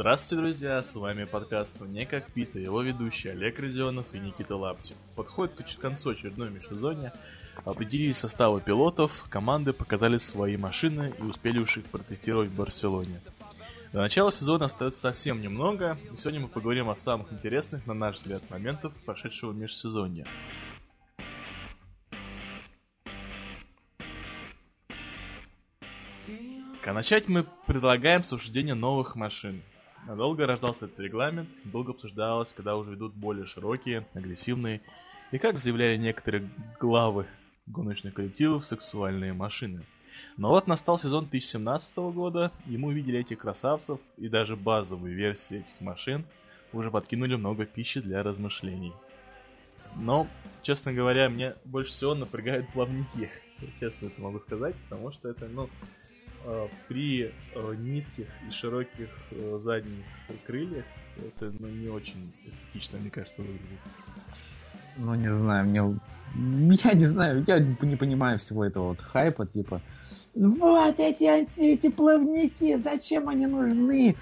Здравствуйте, друзья! С вами подкаст «Не как Пита», его ведущие Олег Родионов и Никита Лаптев. Подходит к концу очередной межсезонья, определились составы пилотов, команды показали свои машины и успели уж их протестировать в Барселоне. До начала сезона остается совсем немного, и сегодня мы поговорим о самых интересных, на наш взгляд, моментах прошедшего межсезонья. А начать мы предлагаем с обсуждения новых машин. Надолго рождался этот регламент, долго обсуждалось, когда уже идут более широкие, агрессивные и, как заявляли некоторые главы гоночных коллективов, сексуальные машины. Но вот настал сезон 2017 года, и мы увидели этих красавцев, и даже базовые версии этих машин уже подкинули много пищи для размышлений. Но, честно говоря, мне больше всего напрягают плавники. Честно это могу сказать, потому что это, ну, при э, низких и широких э, задних крыльях это ну, не очень эстетично, мне кажется, выглядит. Ну, не знаю, мне... Я не знаю, я не понимаю всего этого вот хайпа, типа... Вот эти, эти, эти плавники, зачем они нужны?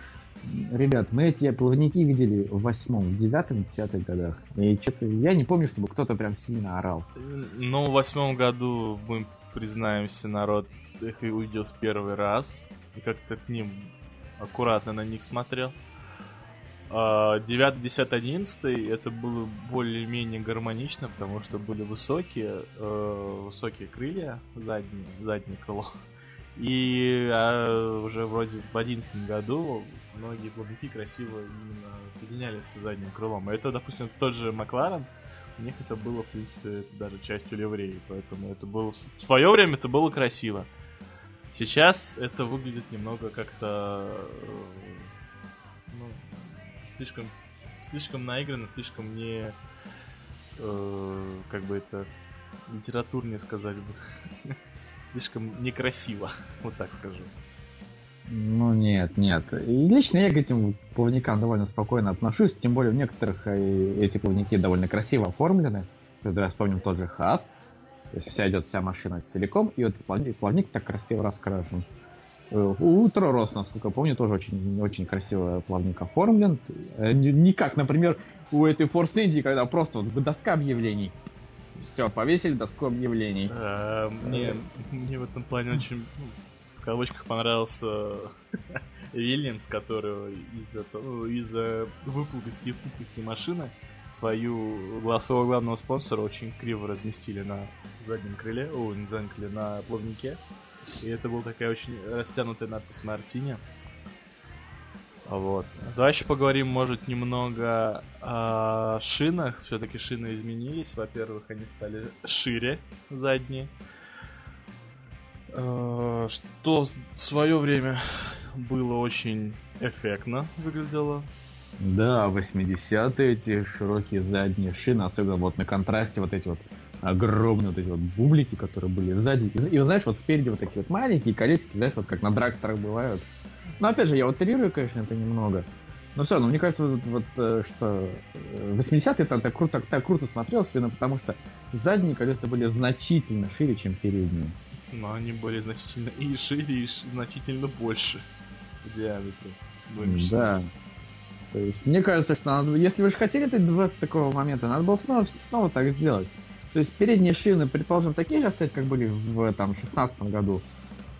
Ребят, мы эти плавники видели в восьмом, в девятом, десятых годах. И что-то я не помню, чтобы кто-то прям сильно орал. Ну, в восьмом году, мы признаемся, народ их увидел в первый раз и как-то к ним аккуратно на них смотрел. 9, 10, 11 это было более-менее гармонично, потому что были высокие, э, высокие крылья, задние, заднее крыло. И а, уже вроде в 11 году многие плавники красиво именно соединялись с задним крылом. это, допустим, тот же Макларен, у них это было, в принципе, даже частью ливреи, поэтому это было... В свое время это было красиво. Сейчас это выглядит немного как-то ну, слишком слишком наигранно, слишком не э, как бы это литературнее сказать бы. слишком некрасиво, вот так скажу. Ну нет, нет. И лично я к этим плавникам довольно спокойно отношусь, тем более в некоторых э, эти плавники довольно красиво оформлены. Когда вспомним тот же Хас, то есть вся идет вся машина целиком, и вот плавник, плавник так красиво раскрашен. Э, у Тророс, насколько помню, тоже очень, очень красиво плавник оформлен. Э, не как, например, у этой Force Indy, когда просто вот доска объявлений. Все, повесили доску объявлений. А, мне, мне в этом плане очень ну, в кавычках понравился Вильямс, который из-за из выпуклости и машины свою, своего главного спонсора очень криво разместили на заднем крыле, о, не заднем крыле, на плавнике. И это была такая очень растянутая надпись Мартини. Вот. Еще поговорим, может, немного о шинах. Все-таки шины изменились. Во-первых, они стали шире задние. Э, что в свое время было очень эффектно выглядело. Да, 80-е эти широкие задние шины, особенно вот на контрасте вот эти вот огромные вот эти вот бублики, которые были сзади. И, и знаешь, вот спереди вот такие вот маленькие колесики, знаешь, вот как на дракторах бывают. Но опять же, я утрирую, конечно, это немного. Но все равно, мне кажется, вот, вот э, что 80-е э, там так круто, так круто смотрелось, именно потому что задние колеса были значительно шире, чем передние. Но они были значительно и шире, и значительно больше в диаметре. Да. То есть, мне кажется, что надо, если вы же хотели два такого момента, надо было снова, снова так сделать. То есть передние шины, предположим, такие же оставить, как были в там, 16 году,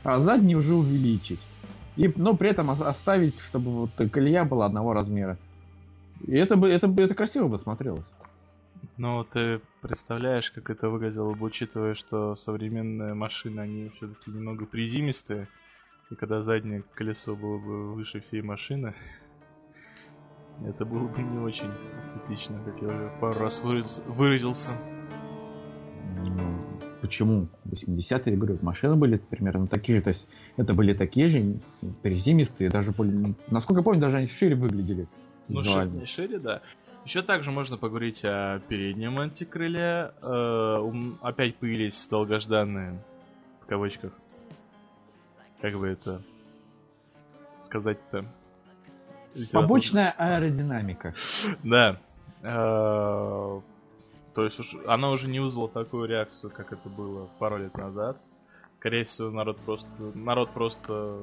а задние уже увеличить. И, но при этом оставить, чтобы вот колея была одного размера. И это бы, это бы это красиво бы смотрелось. Ну, ты представляешь, как это выглядело бы, учитывая, что современные машины, они все-таки немного призимистые, и когда заднее колесо было бы выше всей машины, это было бы не очень эстетично, как я уже пару раз выразился. Ну, почему? 80-е, говорю, машины были примерно такие же, то есть это были такие же призимистые, даже, насколько я помню, даже они шире выглядели. Ну, шире, шире, да. Еще также можно поговорить о переднем антикрыле. Э, опять появились долгожданные, в кавычках, как бы это сказать-то, Побочная аэродинамика. Да. Э, то есть уж, она уже не вызвала такую реакцию, как это было пару лет назад. Скорее всего, народ просто, народ просто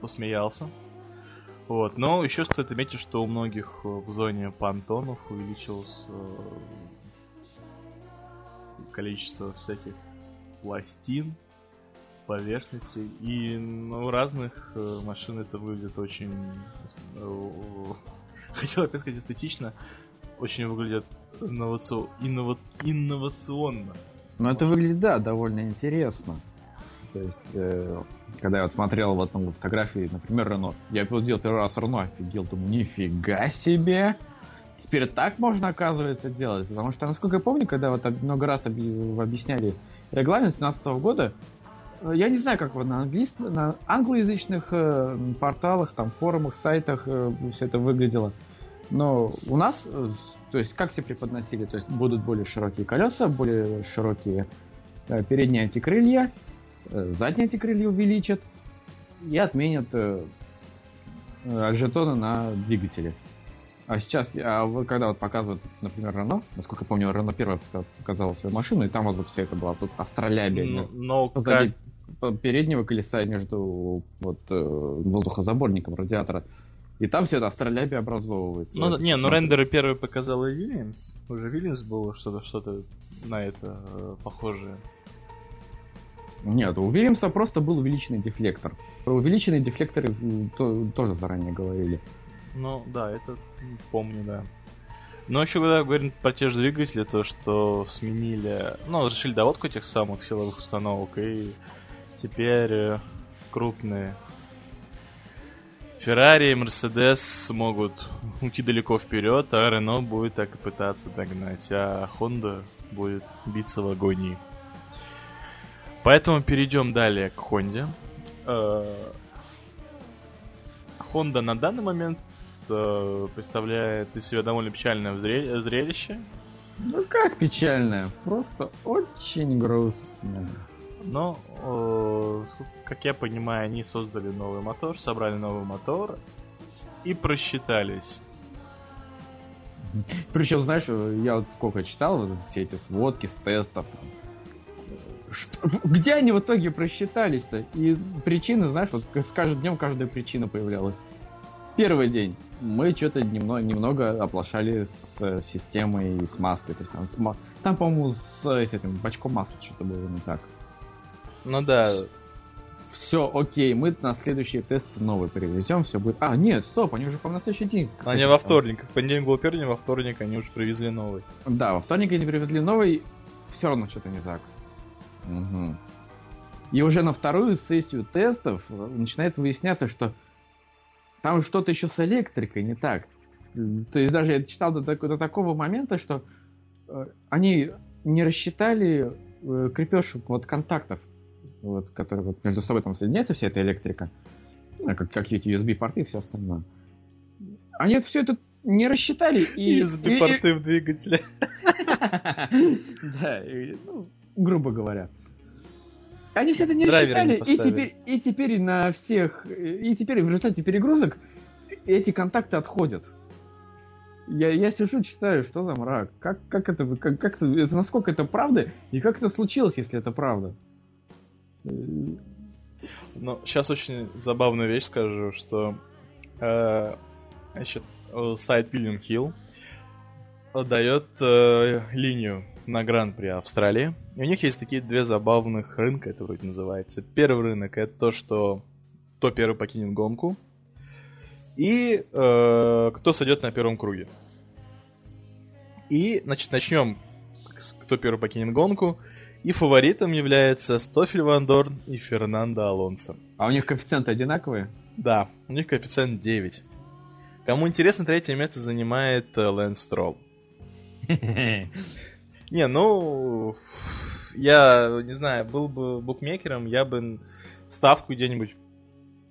посмеялся. Вот, но еще стоит отметить, что у многих в зоне понтонов увеличилось э, количество всяких пластин, поверхностей, и ну, у разных э, машин это выглядит очень... Хотел опять сказать эстетично, очень выглядит инноваци... иннова... инновационно. Ну, это выглядит, да, довольно интересно. То есть, э, когда я вот смотрел вот ну, фотографии, например, Рено, я видел первый раз Рено, офигел, думаю, нифига себе! Теперь так можно, оказывается, делать. Потому что, насколько я помню, когда вот много раз объясняли регламент 2017 года, э, я не знаю, как вот на, английск... на англоязычных э, порталах, там, форумах, сайтах э, все это выглядело. Но у нас, э, то есть, как все преподносили, то есть, будут более широкие колеса, более широкие э, передние антикрылья, Э, задние эти крылья увеличат и отменят э, э, жетоны на двигателе. А сейчас, а вот когда вот показывают, например, Рено, насколько я помню, Рено первая показала свою машину, и там вот все это было тут астролябия. Но, но как... переднего колеса между вот воздухозаборником радиатора. И там все это астролябия образовывается. Ну, не, ну рендеры первые показал и Вильямс. Уже Вильямс было что-то что-то на это э, похожее. Нет, у Вильямса просто был увеличенный дефлектор. Про увеличенные дефлекторы то, тоже заранее говорили. Ну, да, это помню, да. Но еще когда говорим про те же двигатели, то что сменили, ну, разрешили доводку этих самых силовых установок, и теперь э, крупные Ferrari и Mercedes смогут уйти далеко вперед, а Renault будет так и пытаться догнать, а Honda будет биться в агонии. Поэтому перейдем далее к Хонде. Honda на данный момент э, представляет из себя довольно печальное зрелище. Ну как печальное? Просто очень грустно. Но, э, как я понимаю, они создали новый мотор, собрали новый мотор и просчитались. Причем, знаешь, я вот сколько читал вот все эти сводки с тестов, где они в итоге просчитались-то? И причины, знаешь, вот с каждым днем каждая причина появлялась. Первый день мы что-то немного, немного оплошали с системой и с маской. То есть там, там по-моему, с, с этим бачком масла что-то было не так. Ну да. Все, окей, мы на следующий тест новый привезем, все будет. А, нет, стоп, они уже по следующий день. Они во вторник. В понедельник был первый во вторник они уже привезли новый. Да, во вторник они привезли новый, все равно что-то не так. Угу. И уже на вторую сессию тестов начинает выясняться, что там что-то еще с электрикой не так. То есть даже я читал до, до такого момента, что э, они не рассчитали э, крепеж вот контактов, вот, которые вот между собой там соединяется вся эта электрика, ну, как, как эти USB-порты и все остальное. Они это все это не рассчитали и... USB-порты в двигателе. Да, ну, грубо говоря. Они все это не рассчитали, и теперь, и теперь на всех, и теперь в результате перегрузок эти контакты отходят. Я, я сижу, читаю, что за мрак, как, как, это, как, как это, это, насколько это правда, и как это случилось, если это правда. Ну, сейчас очень забавную вещь скажу, что э, значит, сайт William Hill дает э, линию на Гран-при Австралии. И у них есть такие две забавных рынка, это вроде называется. Первый рынок это то, что кто первый покинет гонку. И э, кто сойдет на первом круге. И, значит, начнем кто первый покинет гонку. И фаворитом является Стофель Ван Дорн и Фернандо Алонсо. А у них коэффициенты одинаковые? Да, у них коэффициент 9. Кому интересно, третье место занимает э, Лэнс Стролл. Не, ну, я не знаю, был бы букмекером, я бы ставку где-нибудь,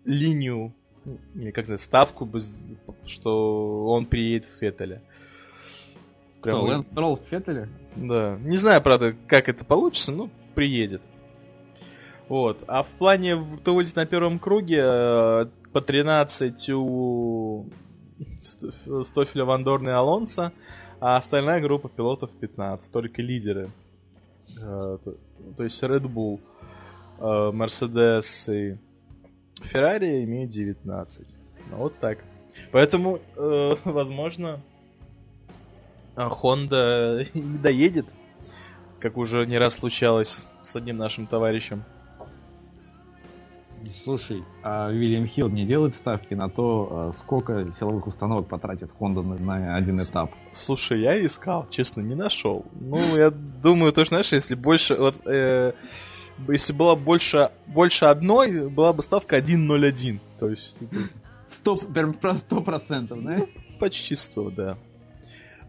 линию, или как сказать, ставку бы, что он приедет в Феттеля. Прям Кто, Лэнс Тролл в Феттеле? Да. Не знаю, правда, как это получится, но приедет. Вот. А в плане, кто будет на первом круге, э, по 13 у Стофеля Вандорна и Алонса, а остальная группа пилотов 15, только лидеры. Э, то, есть Red Bull, э, Mercedes и Ferrari имеют 19. Ну, вот так. Поэтому, возможно, Honda не доедет, как уже не раз случалось с одним нашим товарищем. Слушай, а Уильям Хилл не делает ставки на то, а, сколько силовых установок потратит Honda на, на один этап? Слушай, я искал, честно, не нашел. Ну, я думаю, то, знаешь, если больше... Вот, э, если была больше, больше одной, была бы ставка 1.01. То есть... Сто, процентов, да? Почти сто, да.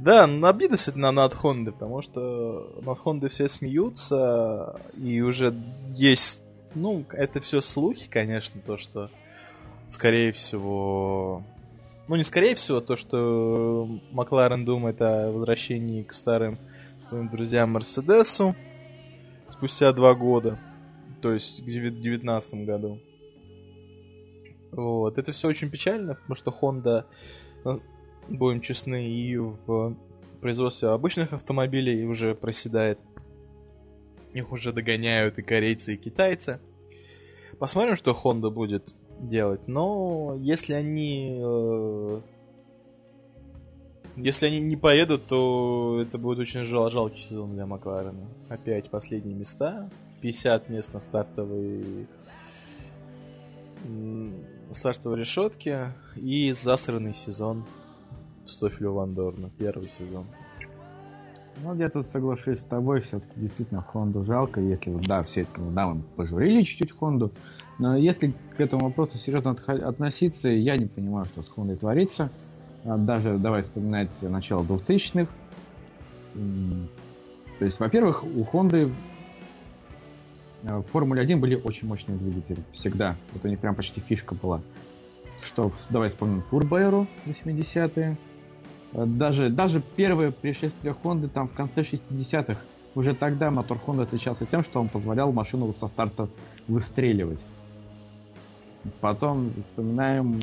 Да, обидно действительно над Honda, потому что над Honda все смеются, и уже есть ну, это все слухи, конечно, то, что скорее всего... Ну, не скорее всего, то, что Макларен думает о возвращении к старым своим друзьям Мерседесу спустя два года, то есть в 2019 году. Вот. Это все очень печально, потому что Honda, будем честны, и в производстве обычных автомобилей уже проседает их уже догоняют и корейцы, и китайцы. Посмотрим, что Honda будет делать. Но если они... Э, если они не поедут, то это будет очень жал жалкий сезон для Макларена. Опять последние места. 50 мест на стартовой стартовой решетке и засранный сезон Стофилю Вандорна, первый сезон. Ну, я тут соглашусь с тобой, все-таки действительно Хонду жалко, если вот, да, все эти, да, мы пожурили чуть-чуть Хонду, но если к этому вопросу серьезно относиться, я не понимаю, что с Хондой творится. А даже давай вспоминать начало 2000-х. То есть, во-первых, у Хонды э, в Формуле 1 были очень мощные двигатели. Всегда. Это у них прям почти фишка была. Что, давай вспомним Турбоэру 80-е даже, даже первое пришествие Хонды там в конце 60-х, уже тогда мотор Honda отличался тем, что он позволял машину со старта выстреливать. Потом вспоминаем,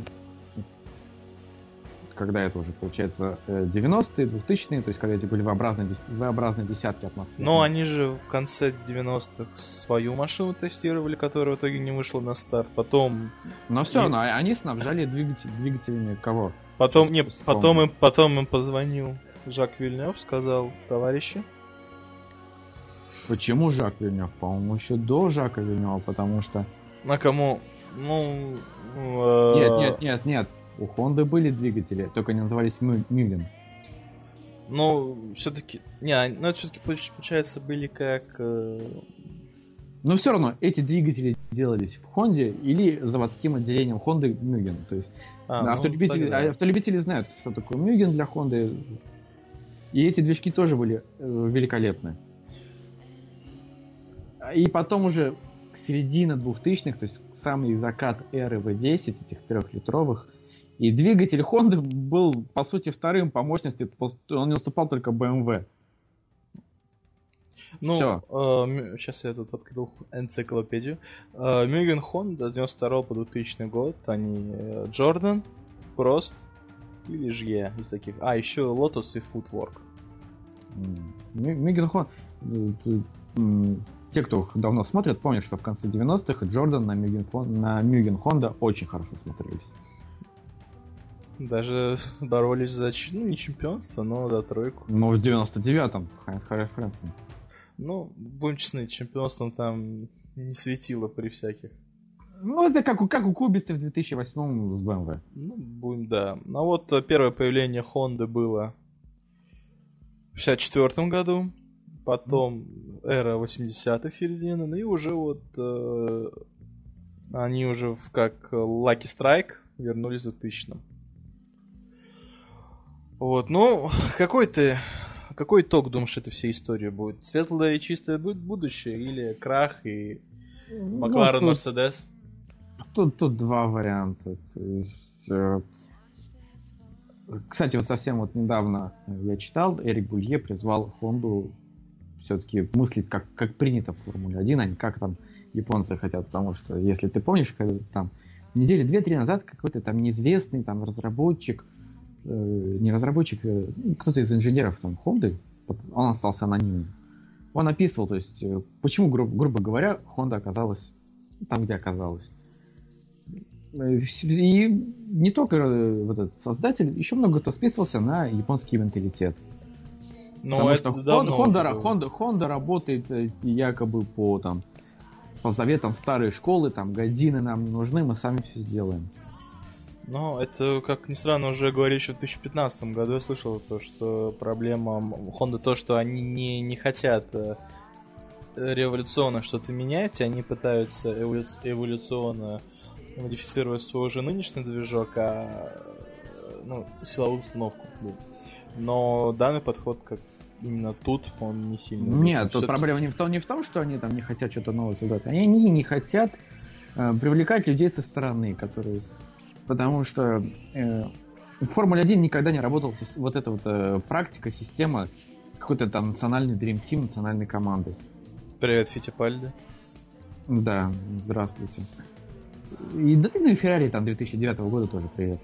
когда это уже получается 90-е, 2000-е, то есть когда эти были V-образные, V-образные десятки атмосфер. Но они же в конце 90-х свою машину тестировали, которая в итоге не вышла на старт. Потом... Но все равно, а они снабжали двигатель, двигателями кого? Потом, не, потом, им, потом им позвонил Жак Вильнев, сказал, товарищи. Почему Жак Вильнев? По-моему, еще до Жака Вильнева, потому что... На кому? Ну... Э... Нет, нет, нет, нет. У Хонды были двигатели, только они назывались Мюген. Ну, все-таки... Не, ну это все-таки получается были как... Э... Но все равно эти двигатели делались в Хонде или заводским отделением Хонды Мюген. То есть а, ну, автолюбители, тогда... автолюбители знают, что такое Мюген для Хонды. И эти движки тоже были э, великолепны. И потом уже к середине 2000-х, то есть самый закат эры V10, этих трехлитровых, и двигатель Honda был, по сути, вторым по мощности, он не уступал только BMW. Ну, э, сейчас я тут открыл энциклопедию. Э, Мюген с 92 по 2000 год. Они Джордан, Прост и Лижье из таких. А, еще Lotus и Footwork. Мюген Honda... Те, кто давно смотрят, помнят, что в конце 90-х Джордан на Мюген, на Мюген Honda очень хорошо смотрелись. Даже боролись за, ну, не чемпионство, но за тройку. Ну, в 99-м Хайнс Харри Фрэнсон. Ну, будем честны, чемпионством там не светило при всяких. Ну, это как у, как у Кубицы в 2008 с BMW. Ну, будем, да. Ну, вот э, первое появление Honda было в 64 году, потом эра 80-х середины, ну и уже вот э, они уже в, как Lucky Strike вернулись в 2000 Вот, ну, какой ты какой итог, думаешь, этой всей истории будет? Светлое и чистое будет будущее или крах и ну, Макларен Мерседес? Тут, тут два варианта. То есть, э, кстати, вот совсем вот недавно я читал, Эрик Булье призвал Хонду все-таки мыслить, как, как принято в Формуле 1, а не как там японцы хотят. Потому что, если ты помнишь, когда там недели две-три назад какой-то там неизвестный там разработчик не разработчик, э, ну, кто-то из инженеров там Honda, он остался анонимным. Он описывал, то есть, э, почему, гру- грубо говоря, Honda оказалась там, где оказалась. И не только э, вот этот создатель, еще много кто списывался на японский менталитет. Но Потому это что давно Honda, Honda, Honda работает э, якобы по там по заветам старой школы, там годины нам не нужны, мы сами все сделаем. Ну, это, как ни странно, уже говорили еще в 2015 году. Я слышал то, что проблема Honda то, что они не, не хотят э, революционно что-то менять, они пытаются эволю... эволюционно модифицировать свой уже нынешний движок, а ну, силовую установку. Но данный подход как именно тут он не сильно. Нет, тут проблема не в том, не в том, что они там не хотят что-то новое создать. Они не, не хотят э, привлекать людей со стороны, которые. Потому что э, в Формуле 1 никогда не работала вот эта вот э, практика, система какой-то там национальный Dream Team, национальной команды. Привет, Фитипальди. Да, здравствуйте. И да ты на Феррари там 2009 года тоже привет.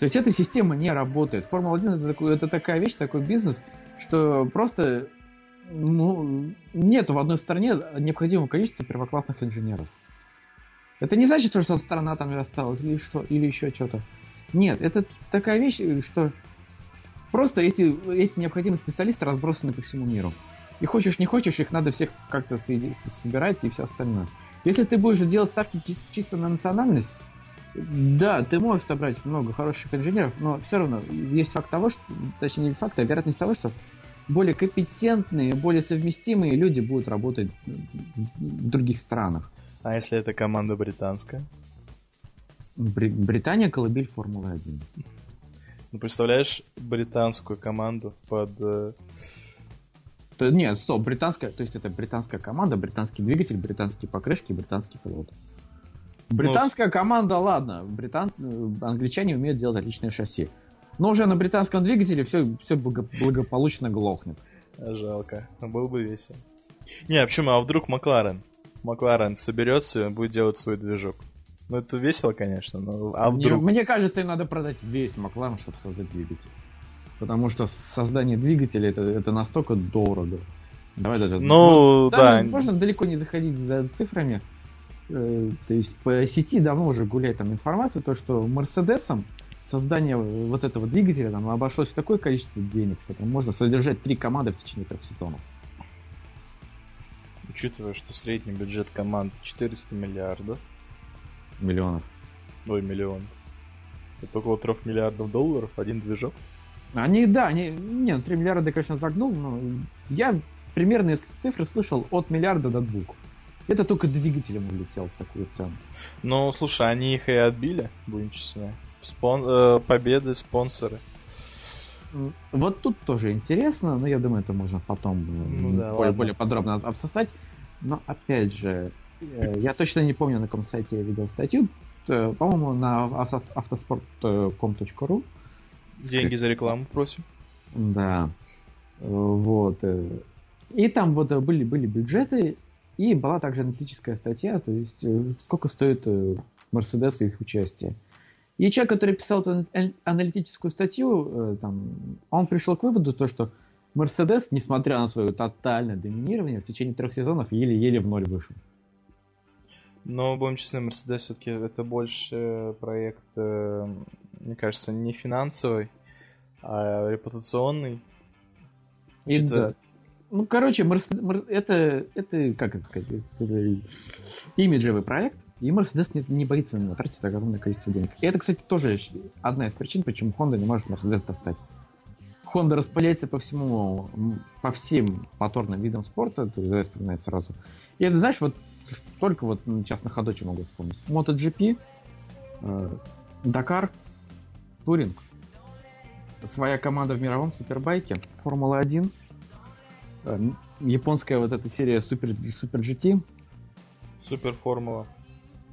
То есть эта система не работает. Формула-1 это, такой, это такая вещь, такой бизнес, что просто ну, нет в одной стране необходимого количества первоклассных инженеров. Это не значит, что страна там осталась или что, или еще что-то. Нет, это такая вещь, что просто эти, эти необходимые специалисты разбросаны по всему миру. И хочешь не хочешь, их надо всех как-то собирать и все остальное. Если ты будешь делать ставки чисто на национальность, да, ты можешь собрать много хороших инженеров, но все равно есть факт того, что, точнее не факт, а вероятность того, что более компетентные, более совместимые люди будут работать в других странах. А если это команда британская? Бри- Британия колыбель Формулы 1. Ну, представляешь британскую команду под... Э, то, нет, стоп, британская, то есть это британская команда, британский двигатель, британские покрышки, британский пилот. Британская ну, команда, ладно, британ... англичане умеют делать отличные шасси. Но уже на британском двигателе все, все благополучно глохнет. Жалко, был бы весело. Не, а почему? А вдруг Макларен? Макларен соберется и будет делать свой движок. Ну, это весело, конечно, но а вдруг... Мне, мне кажется, им надо продать весь Макларен, чтобы создать двигатель. Потому что создание двигателя это, это настолько дорого. Давай даже... Ну, да. Можно далеко не заходить за цифрами. Э, то есть по сети давно уже гуляет там информация, то что Мерседесом создание вот этого двигателя там обошлось в такое количество денег, что там можно содержать три команды в течение трех сезонов. Учитывая, что средний бюджет команд 400 миллиардов. Миллионов. Ой, миллион. Это около 3 миллиардов долларов, один движок. Они, да, они, не, 3 ну, миллиарда, конечно, загнул, но я примерные цифры слышал от миллиарда до двух. Это только двигателем улетел в такую цену. Ну, слушай, они их и отбили, будем честны. Спон... Э, победы, спонсоры. Вот тут тоже интересно, но я думаю, это можно потом э, ну, да, более, более подробно обсосать. Но опять же, э, я точно не помню, на каком сайте я видел статью. По-моему, на автоспорт.com.ru. Деньги за рекламу просим. Да. Вот. И там вот были, были бюджеты, и была также аналитическая статья, то есть э, сколько стоит Mercedes и их участие. И человек, который писал эту аналитическую статью, э, там, он пришел к выводу, то, что Mercedes, несмотря на свое тотальное доминирование, в течение трех сезонов еле-еле в ноль вышел. Но, будем честны, Mercedes все-таки это больше проект, э, мне кажется, не финансовый, а репутационный. И да. Ну, короче, Mercedes, это, это, как это сказать, это имиджевый проект, и Mercedes не, не боится на него тратить огромное количество денег. И это, кстати, тоже одна из причин, почему Honda не может Mercedes достать. Honda распыляется по всему, по всем моторным видам спорта, то есть вспоминать сразу. И это, знаешь, вот только вот сейчас на ходу могу вспомнить. MotoGP, э, Dakar, Туринг, своя команда в мировом супербайке, Формула-1, э, японская вот эта серия Супер, Супер GT. Супер Формула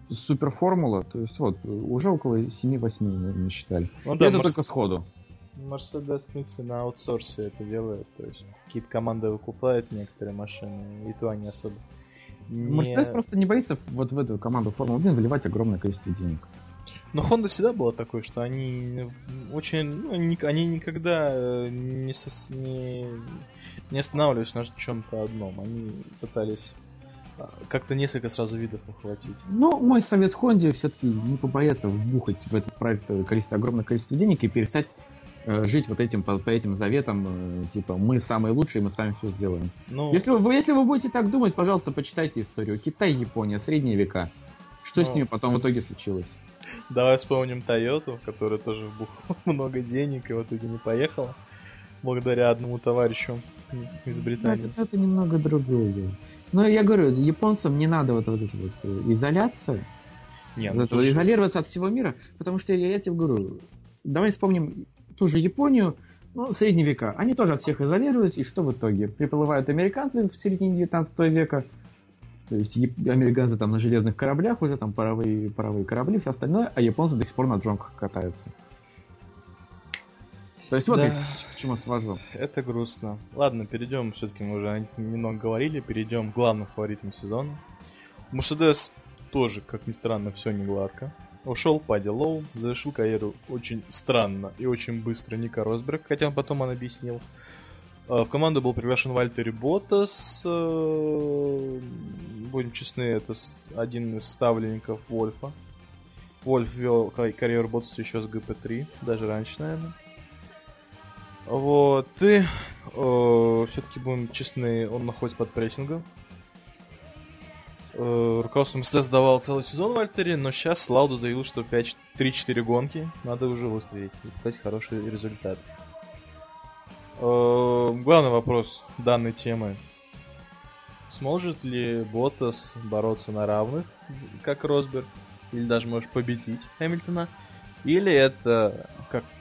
суперформула, то есть вот, уже около 7-8 мы насчитали. Ну, да, это Мерс... только сходу. Мерседес, в принципе, на аутсорсе это делает, то есть какие-то команды выкупают некоторые машины, и то они особо Мерседес не... просто не боится вот в эту команду Формулы-1 выливать огромное количество денег. Но Honda всегда была такой, что они очень, ну, они, они никогда э, не, сос, не, не останавливались на чем-то одном. Они пытались как-то несколько сразу видов ухватить. Ну, мой совет Хонде все-таки не побояться вбухать в этот проект количество, огромное количество денег и перестать э, жить вот этим по, по этим заветам, э, типа мы самые лучшие, мы сами все сделаем. Ну... Если, вы, если вы будете так думать, пожалуйста, почитайте историю. Китай, Япония, средние века. Что ну... с ними потом в итоге случилось? Давай вспомним Тойоту, которая тоже вбухала много денег и в итоге не поехала. Благодаря одному товарищу из Британии. Это, это немного другое. Но я говорю, японцам не надо вот, вот эта вот э, изоляция. Нет, вот ну, изолироваться от всего мира, потому что я, я тебе говорю, давай вспомним ту же Японию, ну, средние века. Они тоже от всех изолировались, и что в итоге? Приплывают американцы в середине 19 века, то есть американцы там на железных кораблях, уже там паровые, паровые корабли, все остальное, а японцы до сих пор на джонках катаются. То есть вот да. Чему свожу. Это грустно. Ладно, перейдем, все-таки мы уже немного говорили, перейдем к главным фаворитам сезона. Мерседес тоже, как ни странно, все не гладко. Ушел Падди Лоу, завершил карьеру очень странно и очень быстро Ника Росберг, хотя потом он объяснил. А, в команду был приглашен Вальтери Ботас. Э, будем честны, это один из ставленников Вольфа. Вольф вел карьеру Ботаса еще с ГП-3, даже раньше, наверное. Вот, и все-таки будем честны, он находится под прессингом. Э, руководство Мерседес давал целый сезон Вальтери, но сейчас Лауду заявил, что 3-4 гонки надо уже выстрелить и показать хороший результат. Э, главный вопрос данной темы. Сможет ли Ботас бороться на равных, как Росберг, или даже может победить Хэмилтона? Или это,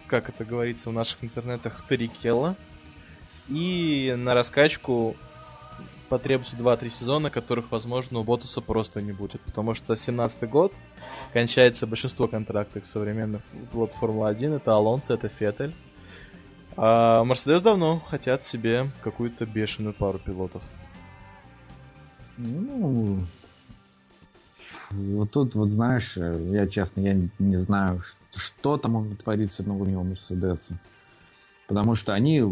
как, это говорится в наших интернетах, Тарикела? И на раскачку потребуется 2-3 сезона, которых, возможно, у Ботаса просто не будет. Потому что 17 год кончается большинство контрактов современных пилот Формулы-1. Это Алонсо, это Феттель. А Мерседес давно хотят себе какую-то бешеную пару пилотов. Ну, вот тут, вот знаешь, я честно, я не знаю, что там творится новым Мерседеса. Потому что они,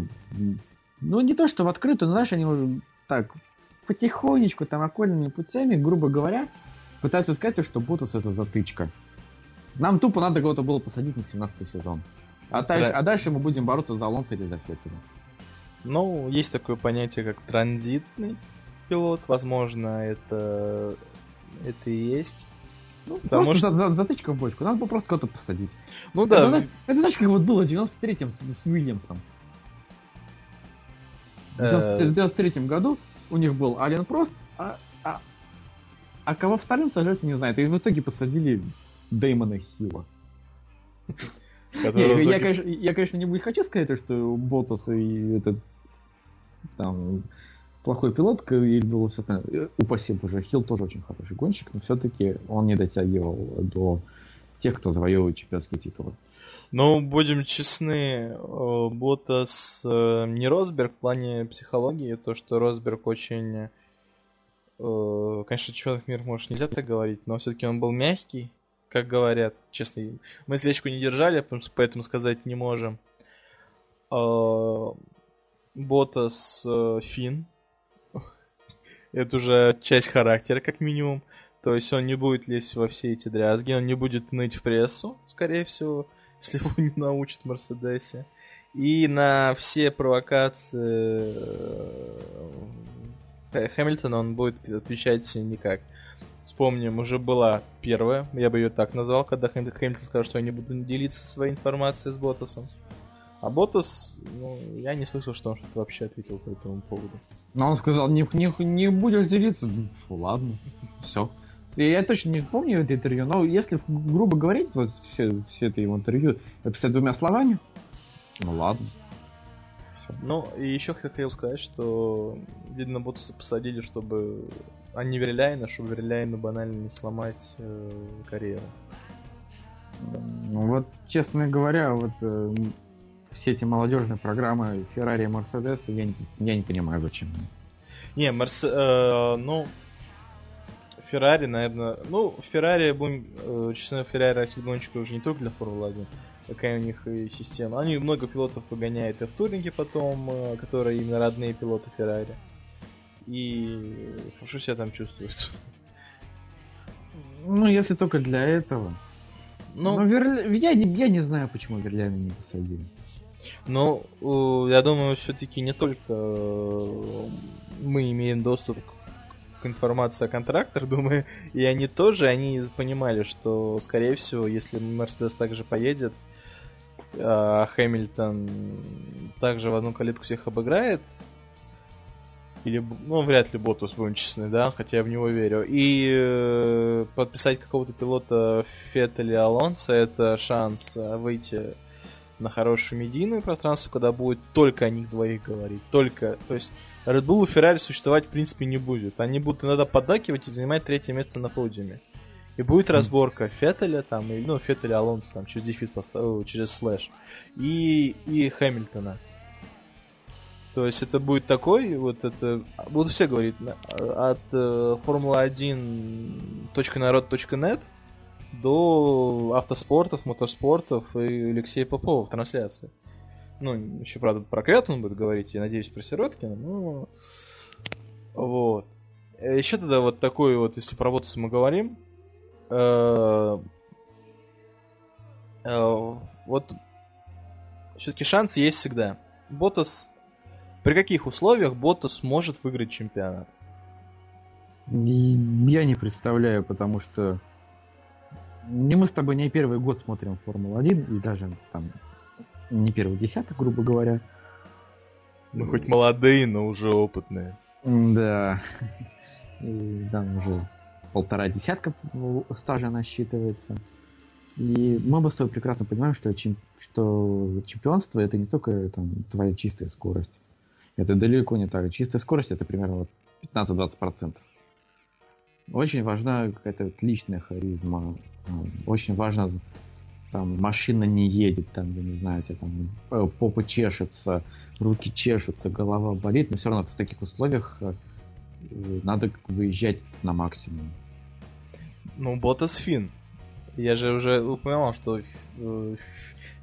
ну не то что в открытую, но знаешь, они уже так потихонечку, там окольными путями, грубо говоря, пытаются сказать, что Ботас это затычка. Нам тупо надо кого-то было посадить на 17 сезон. А, дальше, а дальше мы будем бороться за Алонсо или за Феттеля. Ну, есть такое понятие, как транзитный пилот. Возможно, это, это и есть. Ну, Потому что... за, за, затычка в бочку. Надо было просто кого-то посадить. Ну да. Это, это знаешь, как вот было в 93-м с, с Уильямсом. В 93-м э. году у них был Ален Прост, а, а, а кого вторым сажать не знает. И в итоге посадили Дэймона Хилла. Не, я, конечно, я, конечно, не хочу сказать, что Ботас и этот там плохой пилот, и было все остальное. Э, упаси боже, Хилл тоже очень хороший гонщик, но все-таки он не дотягивал до тех, кто завоевывает чемпионские титулы. Ну, будем честны, э, Ботас э, не Росберг в плане психологии, то, что Росберг очень... Конечно, чемпионов мира, может, нельзя так говорить, но все-таки он был мягкий, как говорят. Честно, мы свечку не держали, поэтому сказать не можем. Ботас э, Фин. Это уже часть характера, как минимум. То есть он не будет лезть во все эти дрязги, он не будет ныть в прессу, скорее всего, если его не научат в Мерседесе. И на все провокации э, Хэмилтона он будет отвечать никак. Вспомним, уже была первая, я бы ее так назвал, когда Хэмилтон сказал, что я не буду делиться своей информацией с Ботасом. А Ботас, ну, я не слышал, что он что-то вообще ответил по этому поводу. Но он сказал, не, не, не будешь делиться. Ну, ладно, все. Я точно не помню это интервью, но если грубо говорить, вот все, все это его интервью описать двумя словами, ну ладно. Ну, и еще хотел сказать, что, видно, Ботаса посадили, чтобы а не Верляйна, чтобы Верляйну банально не сломать э, карьеру. Ну вот, честно говоря, вот э, все эти молодежные программы Феррари и Мерседес, я не, я не понимаю, зачем. Не, Мерс... Э, ну, Феррари, наверное... Ну, Феррари, будем э, честно, Феррари растет гонщиков уже не только для Формулы-1, какая у них и система. Они много пилотов выгоняют и в туринге потом, э, которые именно родные пилоты Феррари. и хорошо себя там чувствует. Ну, если только для этого. Ну, Но Вер... я, не, я не знаю, почему Верляна не посадили. Ну, я думаю, все-таки не только э, мы имеем доступ к информации о контрактах, думаю, и они тоже, они понимали, что, скорее всего, если Мерседес также поедет, а Хэмилтон также в одну калитку всех обыграет, или, ну, вряд ли Боттас вымчисленный, да, хотя я в него верю. И э, подписать какого-то пилота Феттеля Алонса это шанс э, выйти на хорошую медийную пространство, когда будет только о них двоих говорить. Только, то есть Red Bull и Ferrari существовать в принципе не будет. Они будут иногда поддакивать и занимать третье место на подиуме. И будет разборка Феттеля, там, и, ну, Феттеля Алонса, там, через дефис поставил, через слэш, и, и Хэмилтона. То есть это будет такой, вот это, будут все говорить, от э, Формула1.народ.нет до автоспортов, мотоспортов и Алексея Попова в трансляции. Ну, еще, правда, про Квят он будет говорить, я надеюсь, про Сироткина, но... Вот. Еще тогда вот такой вот, если про Ботаса мы говорим, э, э, вот все-таки шанс есть всегда. Ботас... При каких условиях Ботас может выиграть чемпионат? Я не представляю, потому что не мы с тобой не первый год смотрим Формулу-1, и даже там не первый десяток, грубо говоря. Ну, хоть молодые, но уже опытные. Да. И там уже полтора десятка стажа насчитывается. И мы бы с тобой прекрасно понимаем, что, чем, что чемпионство это не только там, твоя чистая скорость. Это далеко не так. Чистая скорость это примерно вот 15-20%. Очень важна какая-то личная харизма. Очень важно, там машина не едет, там, я не знаю, тебя там э, попа чешется, руки чешутся, голова болит, но все равно в таких условиях э, надо выезжать на максимум. Ну, Ботас фин. Я же уже упоминал, что э,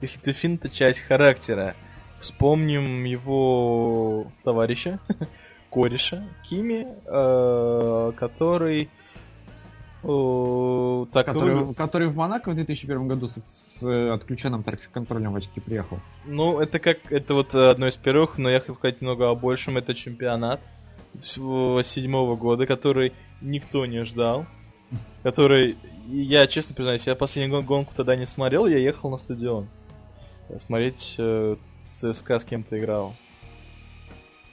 если ты фин, то часть характера. Вспомним его товарища, кореша Кими, э, который э, так который, вы... который в Монако в 2001 году с, с отключенным контролем в очке приехал. Ну, это как это вот одно из первых, но я хотел сказать немного о большем. Это чемпионат седьмого года, который никто не ждал который, я честно признаюсь, я последнюю гонку тогда не смотрел, я ехал на стадион. Смотреть э, ЦСКА с кем-то играл.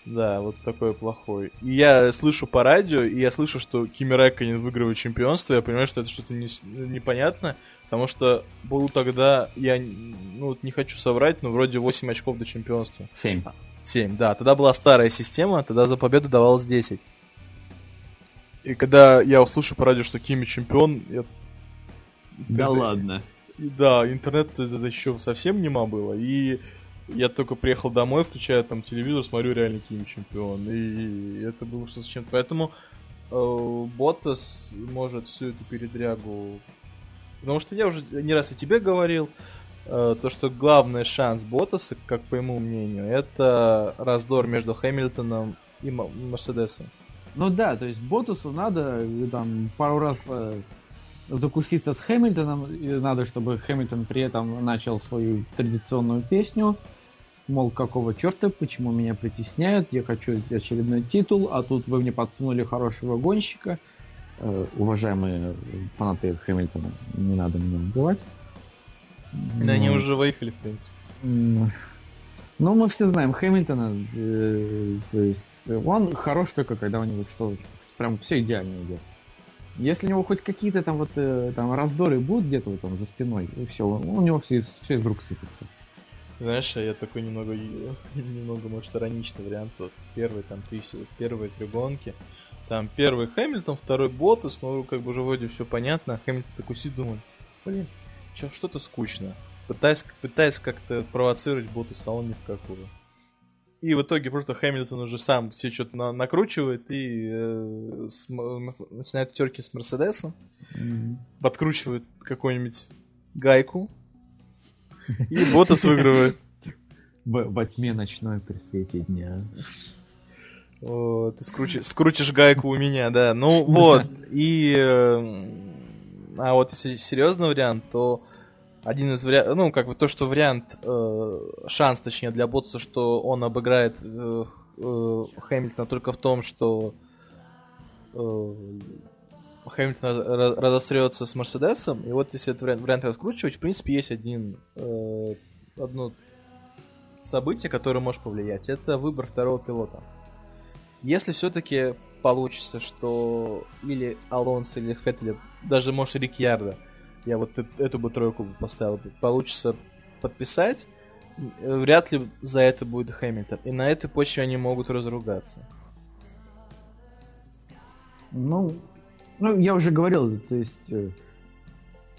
Да, вот такой плохой. И я слышу по радио, и я слышу, что Кими Рэкконен выигрывает чемпионство, я понимаю, что это что-то не, непонятно, потому что был тогда, я ну, вот не хочу соврать, но вроде 8 очков до чемпионства. 7. 7, да. Тогда была старая система, тогда за победу давалось 10. И когда я услышу по радио, что Кими чемпион, я... Да это... ладно. Да, интернет это еще совсем нема было. И я только приехал домой, включаю там телевизор, смотрю реально Кими чемпион. И это было что-то с чем-то. Поэтому э, Ботас может всю эту передрягу... Потому что я уже не раз и тебе говорил, э, то, что главный шанс Ботаса, как по моему мнению, это раздор между Хэмилтоном и Мерседесом. Ну да, то есть Ботусу надо э, там пару раз э, закуситься с Хэмилтоном, и надо, чтобы Хэмилтон при этом начал свою традиционную песню, мол, какого черта, почему меня притесняют, я хочу очередной титул, а тут вы мне подсунули хорошего гонщика. Э, уважаемые фанаты Хэмилтона, не надо меня убивать. Да Но... они уже выехали, в принципе. Ну, мы все знаем Хэмилтона, э, то есть он хорош только, когда у него что прям все идеально идет. Если у него хоть какие-то там вот э, там раздоры будут где-то вот там за спиной, и все, у него все, все из рук сыпется. Знаешь, я такой немного, немного, может, ироничный вариант. Вот первый там тысячи, первые три гонки. Там первый Хэмилтон, второй Ботас, ну как бы уже вроде все понятно. Хэмилтон такой сидит, думает, блин, чё, что-то скучно. Пытаясь, пытаясь как-то провоцировать Ботаса, а он ни в какую. И в итоге просто Хэмилтон уже сам все что-то на- накручивает и э, с- начинает терки с Мерседесом, mm-hmm. подкручивает какую-нибудь гайку, и Ботас выигрывает. Во тьме ночной при свете дня. ты скрутишь, скрутишь гайку у меня, да. Ну вот, и... Э, а вот если серьезный вариант, то один из вариантов, ну, как бы то, что вариант, э, шанс, точнее, для Ботса, что он обыграет э, э, Хэмилтона только в том, что э, Хэмилтон разосрется с Мерседесом, и вот если этот вариант, вариант раскручивать, в принципе, есть один, э, одно событие, которое может повлиять. Это выбор второго пилота. Если все-таки получится, что или Алонсо, или Феттель, даже, может, Рикьярда, я вот эту бы тройку поставил, получится подписать, вряд ли за это будет Хэмилтон. И на этой почве они могут разругаться. Ну, ну, я уже говорил, то есть... Э,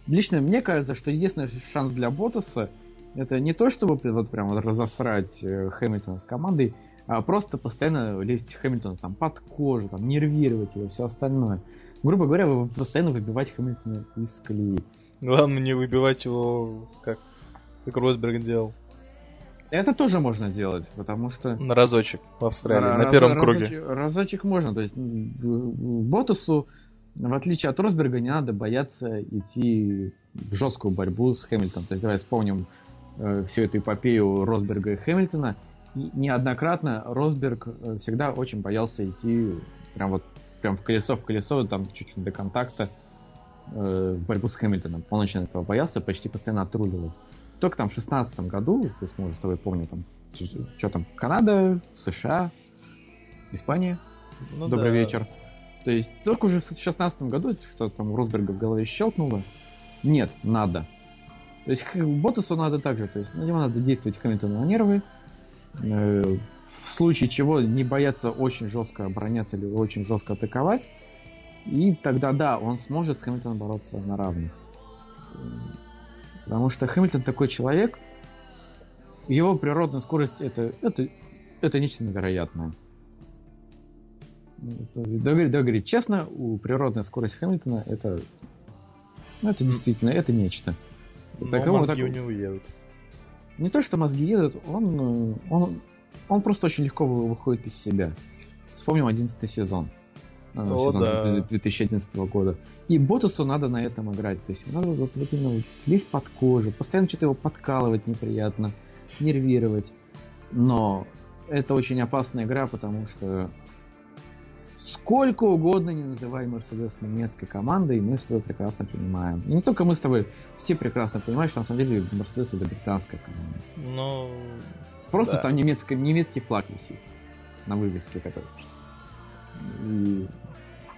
лично мне кажется, что единственный шанс для Ботаса это не то, чтобы вот прям разосрать э, Хэмилтона с командой, а просто постоянно лезть Хэмилтона там под кожу, там, нервировать его, все остальное. Грубо говоря, вы постоянно выбивать Хэмилтона из колеи. Главное не выбивать его, как, как Росберг делал. Это тоже можно делать, потому что... На разочек в Австралии, на, на первом разочек, круге. Разочек можно, то есть Ботасу, в отличие от Росберга, не надо бояться идти в жесткую борьбу с Хэмилтоном. То есть давай вспомним э, всю эту эпопею Росберга и Хэмилтона. И неоднократно Росберг э, всегда очень боялся идти прям вот прям в колесо в колесо, там чуть ли до контакта э, в борьбу с Хэмилтоном. Он очень этого боялся, почти постоянно отруливал. Только там в шестнадцатом году, то есть мы уже с тобой помним, там, что там, Канада, США, Испания. Ну, Добрый да. вечер. То есть только уже в шестнадцатом году что там у Росберга в голове щелкнуло. Нет, надо. То есть Ботасу надо также, то есть на него надо действовать Хэмилтону на нервы, э, в случае чего не бояться очень жестко обороняться или очень жестко атаковать, и тогда да, он сможет с Хэмилтоном бороться на равных. Потому что Хэмилтон такой человек, его природная скорость это, это, это нечто невероятное. Да, да, говорить честно, у природная скорость Хэмилтона это, ну, это действительно, это нечто. Но Таково, мозги так... у него едут. Не то, что мозги едут, он, он, он просто очень легко выходит из себя. Вспомним 11 сезон. Э, О, сезон да. 2011 года. И Ботусу надо на этом играть. То есть надо вот, вот именно вот лезть под кожу, постоянно что-то его подкалывать неприятно, нервировать. Но это очень опасная игра, потому что сколько угодно не называй Мерседес немецкой командой, мы с тобой прекрасно понимаем. И не только мы с тобой, все прекрасно понимают, что на самом деле Мерседес это британская команда. Ну, Просто да. там немецкий, немецкий флаг висит на вывеске такой. И,